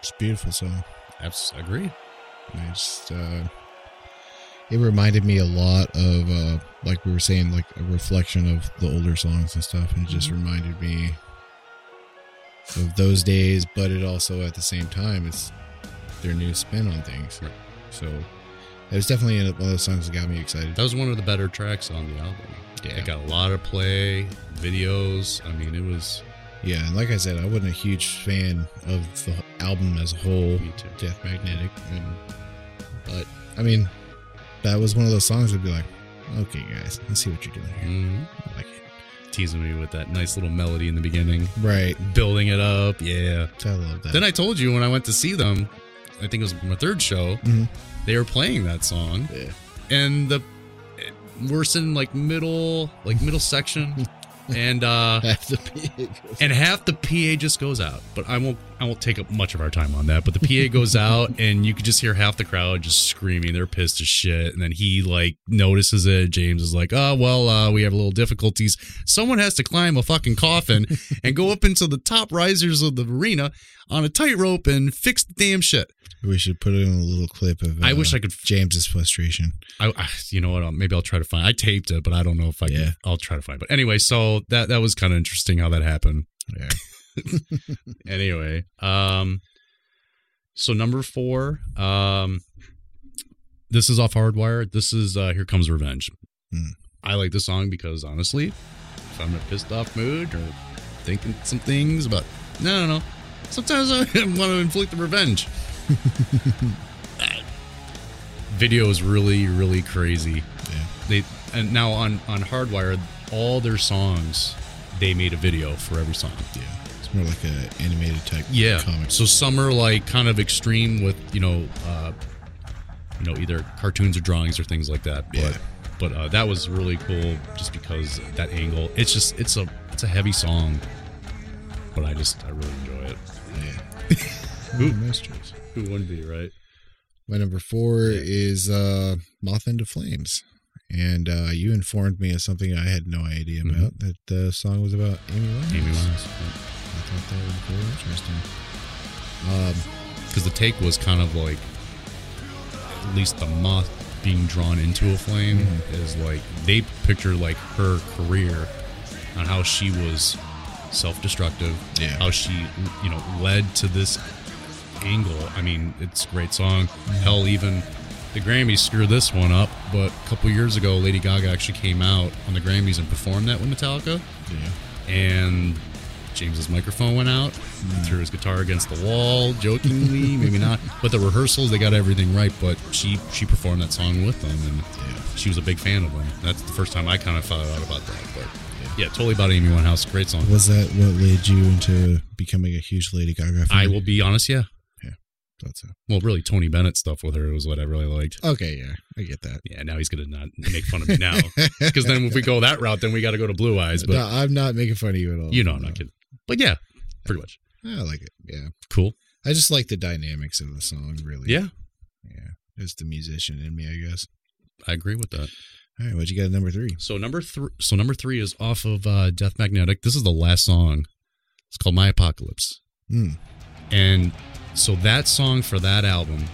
it's a beautiful song. Abs- agree. I just, uh, it reminded me a lot of, uh, like we were saying, like a reflection of the older songs and stuff, and it just reminded me of those days. But it also, at the same time, it's their new spin on things. Right. So it was definitely one of those songs that got me excited. That was one of the better tracks on the album. Yeah. It got a lot of play, videos. I mean, it was Yeah, and like I said, I wasn't a huge fan of the album as a whole, Me too. Death Magnetic, and, but I mean, that was one of those songs that'd be like, okay, guys, let's see what you're doing here. mm, I like it. teasing me with that nice little melody in the beginning, Right, building it up. Yeah. I love that. Then I told you when I went to see them, I think it was my third show, Mhm. they were playing that song. Yeah. And the we're sitting like middle, like middle section, and uh Half the PA goes- and half the PA just goes out. But I won't I won't take up much of our time on that. But the PA goes out and you could just hear half the crowd just screaming. They're pissed as shit. And then he like notices it. James is like, oh well, uh, we have a little difficulties. Someone has to climb a fucking coffin and go up into the top risers of the arena on a tightrope and fix the damn shit. we should put it in a little clip of. I uh, wish I could James's frustration. I, I you know what? I'll, maybe I'll try to find. I taped it, but I don't know if I Yeah. can. I'll try to find. But anyway, so that that was kind of interesting how that happened. Yeah. anyway, um, so number four, um, this is off Hardwire. This is uh, Here Comes Revenge. Hmm. I like this song because honestly, if I'm in a pissed off mood or thinking some things about, no, no, no. Sometimes I want to inflict the revenge. Video is really, really crazy. Yeah. They and now on on Hardwired, all their songs, they made a video for every song. Yeah, it's more like a animated type. Yeah. comic. So some are like kind of extreme with you know, uh, you know, either cartoons or drawings or things like that. But Yeah. but uh, that was really cool just because that angle. It's just it's a it's a heavy song, but I just I really enjoy it. Yeah. Ooh, nice. Who wouldn't be right? My number four is uh, Moth into Flames. And uh, you informed me of something I had no idea Mhm. about that the song was about Amy Winehouse. Amy Winehouse. I thought that was very interesting. Um, because the take was kind of like at least the moth being drawn into a flame Mm-hmm. is like they picture like her career on how she was self-destructive Yeah. how she you know led to this angle i mean it's a great song Mm-hmm. hell even the grammys screwed this one up but a couple years ago lady gaga actually came out on the grammys and performed that with metallica yeah. and James's microphone went out. He threw his guitar against the wall, jokingly, maybe not. But the rehearsals, they got everything right. But she she performed that song with them, and she was a big fan of them. That's the first time I kind of found out about that. But yeah, totally about Amy Winehouse. Great song. Was that what led you into becoming a huge Lady Gaga fan? I will be honest, yeah. Yeah, thought so. Well, really, Tony Bennett stuff with her was what I really liked. Okay, yeah, I get that. Yeah, now he's gonna not make fun of me now because then if we go that route, then we got to go to Blue Eyes. But no, I'm not making fun of you at all. you know, I'm No. not kidding. But yeah, pretty much I like it. Yeah, cool. I just like the dynamics of the song. Really. Yeah, yeah. It's the musician in me, I guess. I agree with that. All right, what you got at number three? So number three, so number three is off of uh, Death Magnetic. This is the last song. It's called My Apocalypse, Hmm. and so that song for that album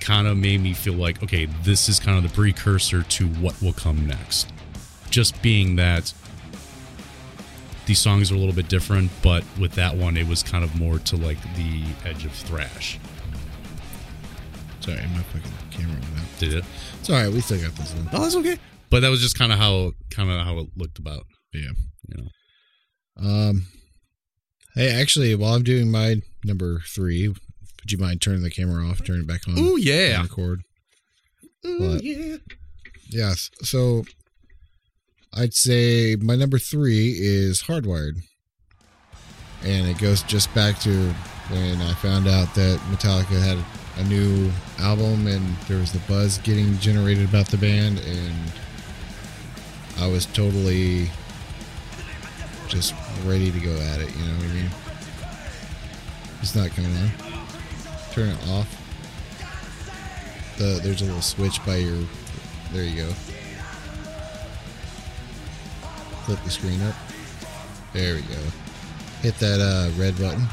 kind of made me feel like, okay, this is kind of the precursor to what will come next. Just being that these songs are a little bit different, but with that one, it was kind of more to like the edge of thrash. Sorry, my fucking camera went out. Did it? It's all right. We still got this one. Oh, that's okay. But that was just kind of how kind of how it looked about. Yeah. You know. Um. Hey, actually, while I'm doing my number three, would you mind turning the camera off, turning it back on? Oh yeah. Record. But- yeah. Yes. So I'd say my number three is Hardwired. And it goes just back to when I found out that Metallica had a new album and there was the buzz getting generated about the band and I was totally just ready to go at it, you know what I mean? It's not coming on. Turn it off. The there's a little switch by your there you go. Flip the screen up. There we go. Hit that uh, red button.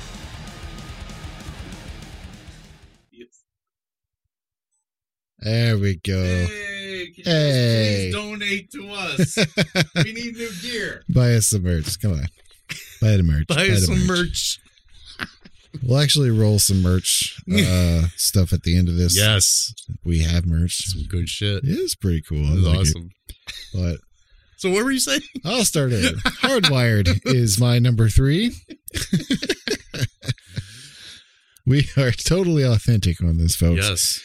There we go. Hey, you guys Hey. please donate to us? we need new gear. Buy us some merch. Come on. Buy the merch. Buy the us some merch. We'll actually roll some merch uh, stuff at the end of this. Yes, We have merch. some good shit. It is pretty cool. I This is like it. awesome. But So what were you saying? I'll start it. Hardwired is my number three. we are totally authentic on this, folks. Yes.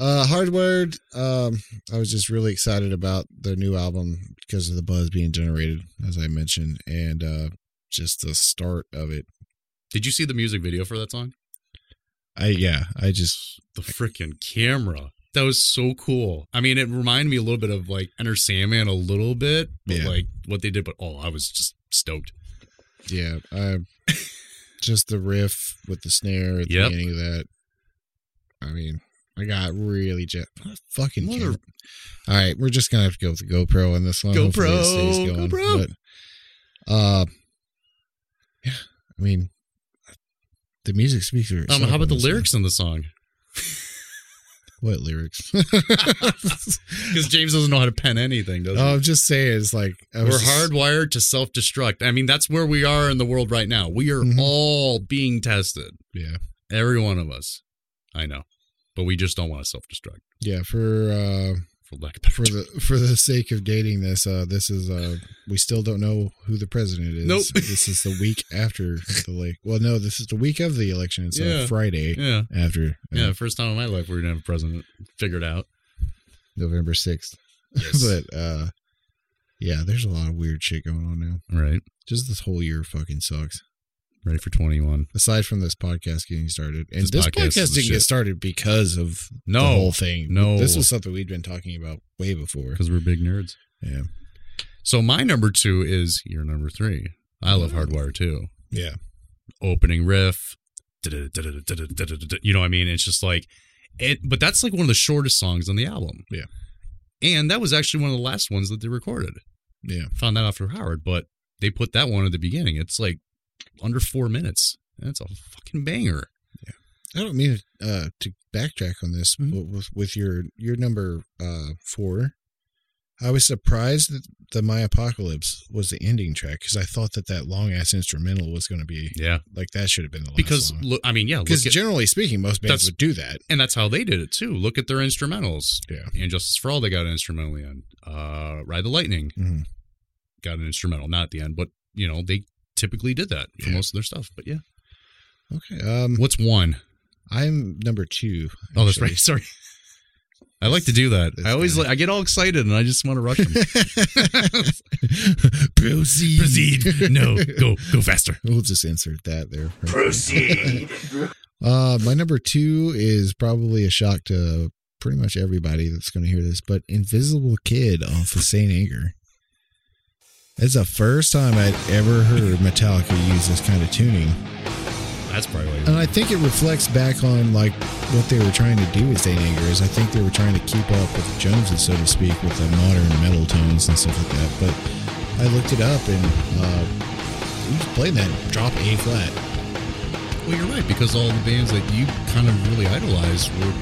Uh, Hardwired. Um, I was just really excited about the new album because of the buzz being generated, as I mentioned, and uh, just the start of it. Did you see the music video for that song? I yeah, I just The freaking camera. That was so cool. I mean, it reminded me a little bit of like Enter Sandman a little bit, but Yeah. like what they did. But oh, I was just stoked. yeah, I just the riff with the snare at the Yep. beginning of that. I mean, I got really jet fucking Mother- camera. All right, we're just gonna have to go with the GoPro on this one. Hopefully it stays GoPro, going, GoPro. But, uh, yeah, I mean, the music speaks for itself. Um, how about the this one. lyrics in the song? What lyrics? Because James doesn't know how to pen anything, does he? oh, I'm just saying, it's like I We're just- hardwired to self destruct. I mean, that's where we are in the world right now. We are Mhm. all being tested. Yeah, Every one of us. I know. But we just don't want to self destruct. yeah. For uh, For lack of for the for the sake of dating this, uh, this is uh, we still don't know who the president is. Nope. this is the week after the like. Well, no, this is the week of the election. It's Yeah. on Friday Yeah. after. uh, Yeah. First time in my life we're going to have a president figured out. November sixth. Yes. but uh, yeah, there's a lot of weird shit going on now. right. Just this whole year fucking sucks. Ready for 21. Aside from this podcast getting started, and this, this podcast, podcast didn't get started because of no, the whole thing. No, this was something we'd been talking about way before because we're big nerds. Yeah. So my number two is your number three. I love Hardwire too. Yeah. Opening riff. You know what I mean? It's just like it, but that's like one of the shortest songs on the album. Yeah. And that was actually one of the last ones that they recorded. Yeah. Found that after Howard, but they put that one at the beginning. It's like under four minutes. That's a fucking banger. Yeah. I don't mean uh, to backtrack on this, Mhm. but with, with your your number uh, four, I was surprised that the My Apocalypse was the ending track because I thought that that long ass instrumental was going to be Yeah. like that should have been the last Because look I mean, yeah, Because generally speaking, most bands would do that. and that's how they did it too. Look at their instrumentals. Yeah. And Justice for All they got an instrumental in end. Uh Ride the Lightning Mhm. got an instrumental, not at the end, but you know, they typically did that for Yeah. most of their stuff. But yeah. Okay. Um, What's one? I'm number two. Oh, that's right. Sorry. I like to do that. That's I always like I get all excited and I just want to rush them. Proceed. Proceed. No, go go faster. We'll just insert that there. Proceed. Uh, my number two is probably a shock to pretty much everybody that's going to hear this, but Invisible Kid off of Saint Anger. It's the first time I'd ever heard Metallica use this kind of tuning, That's probably and I think it reflects back on like what they were trying to do with Saint Anger. Is I think they were trying to keep up with the Joneses, so to speak, with the modern metal tones and stuff like that. But I looked it up, and uh, he was playing that drop A flat. Well, you're right because all the bands that you kind of really idolize were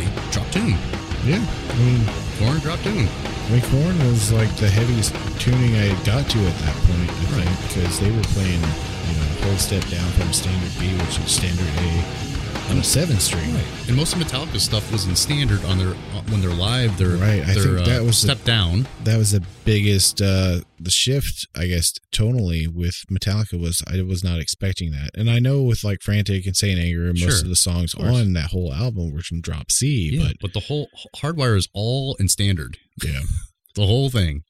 they drop tune. Yeah, I mean, Korn dropped in. I mean, Korn was like the heaviest tuning I got to at that point, I Right. think, because they were playing, you know, a whole step down from standard B, which is standard A, on a seven string. And most of Metallica's stuff was in standard on their when they're live. They're Right, I They're, think uh, that was the- step down. That was the biggest, uh, the shift, I guess, tonally with Metallica was I was not expecting that. And I know with like Frantic and Saint Anger, most Sure, of the songs of on that whole album were from drop C, Yeah, but but the whole hardwire is all in standard. yeah. The whole thing.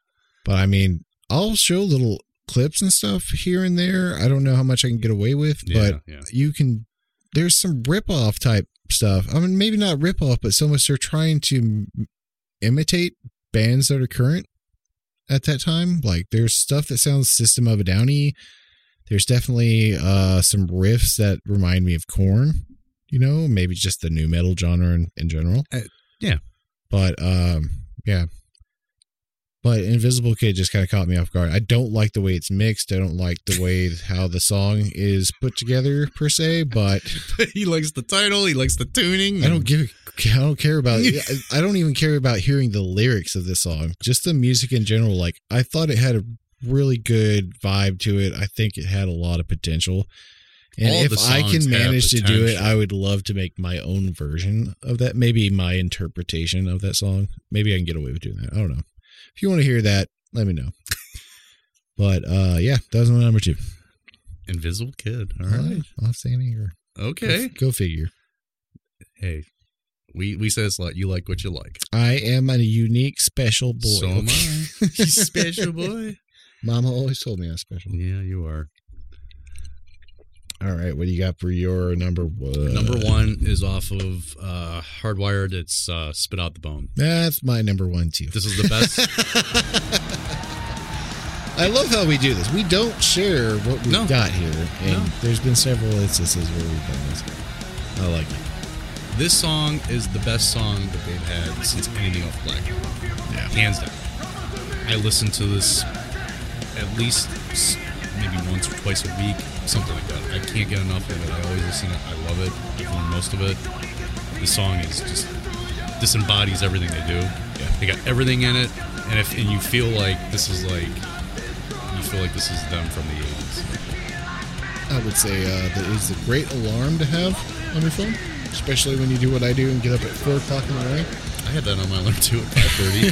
But I mean, I'll show little clips and stuff here and there. I don't know how much I can get away with, Yeah, but yeah. you can. There's some rip off type stuff. I mean, maybe not rip off, but so much they're trying to imitate bands that are current at that time. Like there's stuff that sounds System of a Downy. There's definitely uh, some riffs that remind me of Korn. You know, maybe just the nu metal genre in, in general. Uh, yeah. But um, yeah. But Invisible Kid just kind of caught me off guard. I don't like the way it's mixed. I don't like the way how the song is put together per se. But he likes the title. He likes the tuning. I don't give. I don't care about. I- I don't even care about hearing the lyrics of this song. Just the music in general. Like I thought it had a really good vibe to it. I think it had a lot of potential. And All if I can manage to do it. I would love to make my own version of that. Maybe my interpretation of that song. Maybe I can get away with doing that. I don't know. If you want to hear that, let me know. But uh yeah, that was my number two. Invisible Kid. All right. I'll say here. Okay. Go, go figure. Hey, we we said it's like you like what you like. I am a unique, special boy. So am I. Special boy. Mama always told me I'm special. Yeah, you are. All right, what do you got for your number one? Number one is off of uh, Hardwired. It's uh, Spit Out the Bone. That's my number one too. This is the best. I love how we do this. We don't share what we've No. got here, and No. there's been several instances where we've done this. I like it. this song is the best song that they've had since Anything Off Black. Yeah. Hands down. I listen to this at least maybe once or twice a week, something like that. I can't get enough of it. I always listen to it. I love it. I've learned most of it. The song is just disembodies everything they do. Yeah. They got everything in it, and if and you feel like this is like you feel like this is them from the eighties. I would say uh, that is a great alarm to have on your phone, especially when you do what I do and get up at four o'clock in the morning. I had that on my alarm too at five thirty.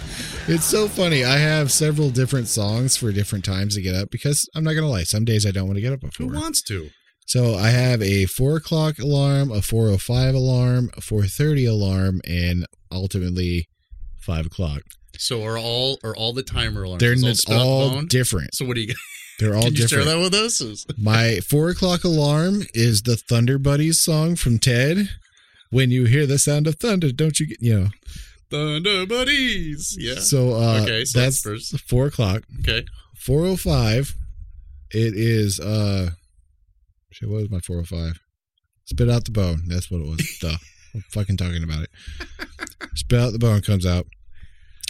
It's so funny. I have several different songs for different times to get up because I'm not gonna lie. Some days I don't want to get up before. Who wants to? So I have a four o'clock alarm, a four o five alarm, a four thirty alarm, and ultimately five o'clock. So are all are all the timer alarms? They're is n- spit out the all different. So what do you? They're all Can you different. share that with us? My four o'clock alarm is the Thunder Buddies song from Ted. When you hear the sound of thunder, don't you get you know? Thunder buddies. Yeah. So uh, Okay, so that's that's first. four o'clock. okay. Four o five. It is uh, shit. What was my four o five? Spit out the bone. That's what it was. Duh. I'm fucking talking about it. Spit out the bone comes out,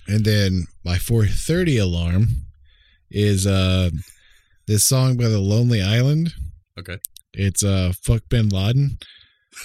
and then my four thirty alarm is uh this song by the Lonely Island. Okay. It's uh fuck Bin Laden.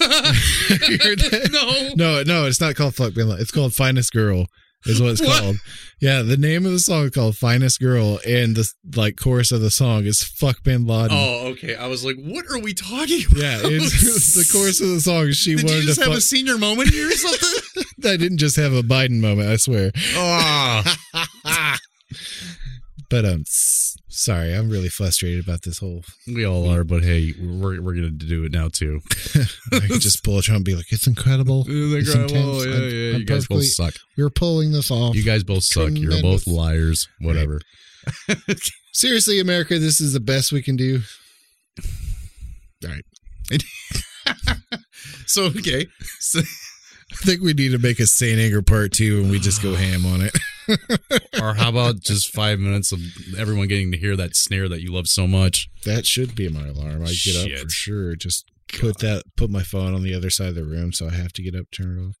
You heard that? no. No, no, it's not called Fuck Bin Laden. It's called Finest Girl. Is what it's What? called. Yeah, the name of the song is called Finest Girl, and the like chorus of the song is Fuck Bin Laden. Oh, okay. I was like, what are we talking about? Yeah, it's, the chorus of the song she Did wanted you just to have fuck. a senior moment here or something? I didn't just have a Biden moment, I swear. oh. But um, sorry, I'm really frustrated about this whole. We all are, but hey, we're we're gonna do it now too. I could just pull a Trump and be like, "It's incredible. It's intense. Oh, yeah, I'm- yeah. I'm You guys both suck. We're pulling this off. You guys both suck. You're both liars. Whatever. Seriously, America, this is the best we can do. All right. So okay. So, I think we need to make a Saint Anger part two, and we just go ham on it. Or how about just five minutes of everyone getting to hear that snare that you love so much? That should be my alarm. I get up for sure. Just put that, put my phone on the other side of the room, so I have to get up, turn it off.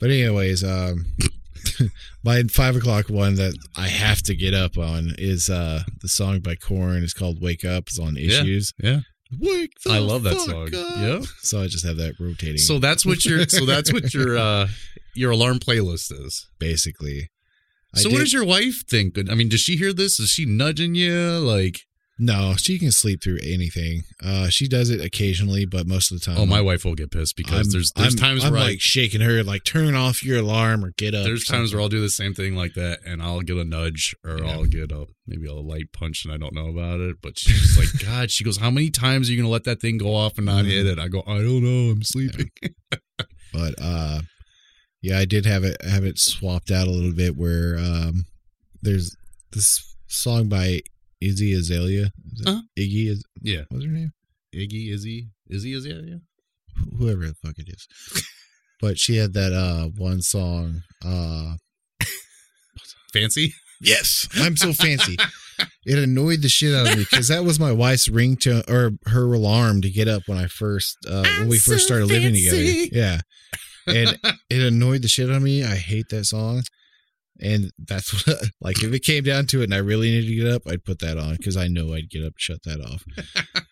But anyways, um, my five o'clock one that I have to get up on is uh the song by Korn. It's called "Wake Up." It's on Issues. Yeah. Wake the I love that song. up. Yeah. So I just have that rotating. So that's what your so that's what your uh your alarm playlist is. basically, I So what does your wife think? I mean, does she hear this? Is she nudging you? Like, No, she can sleep through anything. Uh, she does it occasionally, but most of the time, oh, my wife will get pissed because I'm- there's there's I'm- times I'm where I, shaking her, like turn off your alarm or get up. There's times where I'll do the same thing like that, and I'll get a nudge or Yeah. I'll get a maybe a light punch, and I don't know about it. But she's like, God, she goes, how many times are you gonna let that thing go off and not hit it? I go, I don't know, I'm sleeping. but uh, yeah, I did have it have it swapped out a little bit where um, there's this song by Izzy Azalea, Is that Uh-huh. Iggy is yeah, what's her name? Iggy, Izzy, Izzy Azalea. yeah, yeah. Whoever the fuck it is. but she had that uh one song. Uh, Fancy. Yes, I'm so fancy. it annoyed the shit out of me because that was my wife's ringtone or her alarm to get up when I first uh, when we first started living together. Yeah, and it annoyed the shit out of me. I hate that song, and that's what like if it came down to it and I really needed to get up, I'd put that on because I know I'd get up, and shut that off.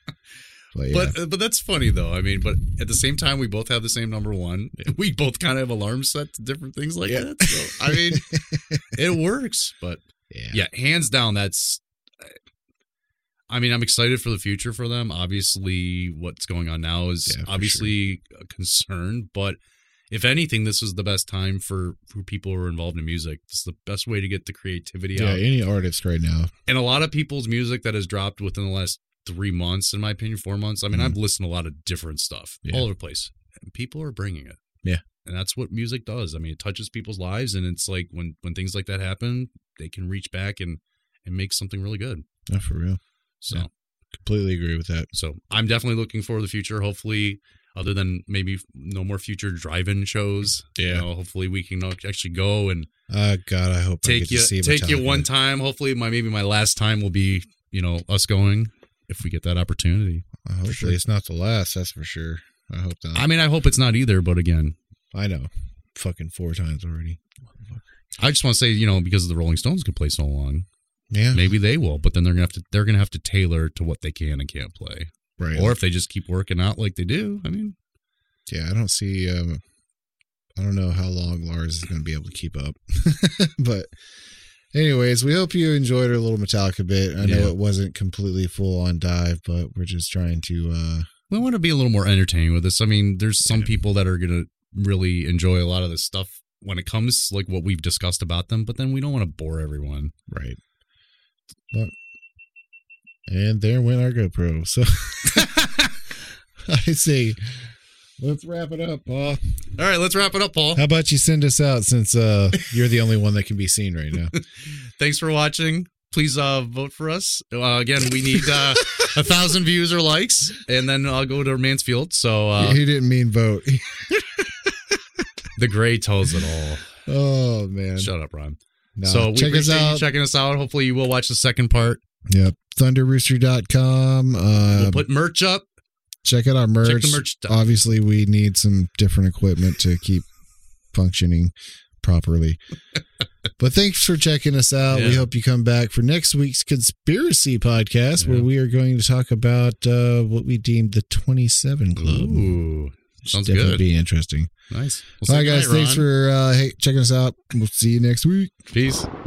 But yeah, But but that's funny though. I mean, but at the same time, we both have the same number one. We both kind of have alarms set to different things like Yeah. that. So I mean, it works. But yeah, yeah, hands down, that's. I mean, I'm excited for the future for them. Obviously, what's going on now is obviously a concern. But if anything, this is the best time for for people who are involved in music. This is the best way to get the creativity yeah. out. Yeah, any artist right now, and a lot of people's music that has dropped within the last three months, in my opinion, four months. I mean, I've mm. listened to a lot of different stuff. Yeah. all over the place, and people are bringing it. Yeah. and that's what music does. I mean, it touches people's lives, and it's like when when things like that happen, they can reach back and and make something really good. not for real. So, Yeah. Completely agree with that. so I'm definitely looking for the future. Hopefully. Other than maybe no more future drive-in shows, you Yeah. know, hopefully we can actually go and Uh, God, I hope I take get you to see take you one time. Hopefully, my maybe my last time will be you know us going if we get that opportunity. Uh, Hopefully, sure. it's not the last. That's for sure. I hope not. I mean, I hope it's not either. But again, I know, fucking four times already. I just want to say you know because the Rolling Stones can play so long, Yeah, maybe they will. But then they're gonna have to they're gonna have to tailor to what they can and can't play. Right. Or if they just keep working out like they do, I mean, yeah, I don't see. Um, I don't know how long Lars is going to be able to keep up, but. Anyways, we hope you enjoyed our little Metallica bit. I know Yeah. it wasn't completely full on dive, but we're just trying to uh we want to be a little more entertaining with this. I mean, there's some people that are gonna really enjoy a lot of this stuff when it comes like what we've discussed about them, but then we don't want to bore everyone. right. But, and there went our GoPro. So I say, let's wrap it up, Paul. All right, let's wrap it up, Paul. How about you send us out since uh, you're the only one that can be seen right now? Thanks for watching. Please uh, vote for us. Uh, again, we need uh, a thousand views or likes, and then I'll go to Mansfield. So uh, he didn't mean vote. the gray tells it all. oh man. Shut up, Ron. No, so we check us appreciate you checking us out. Hopefully, you will watch the second part. Yep. Thunderrooster.com. Uh, We'll put merch up. check out our merch. Check the merch. Obviously, we need some different equipment to keep functioning properly. but thanks for checking us out. We hope you come back for next week's conspiracy podcast, where we are going to talk about uh, what we deemed the 27 Club. Ooh, sounds Definitely good. be interesting. Nice. All right, guys. Thanks for uh, hey, checking us out. We'll see you next week. peace.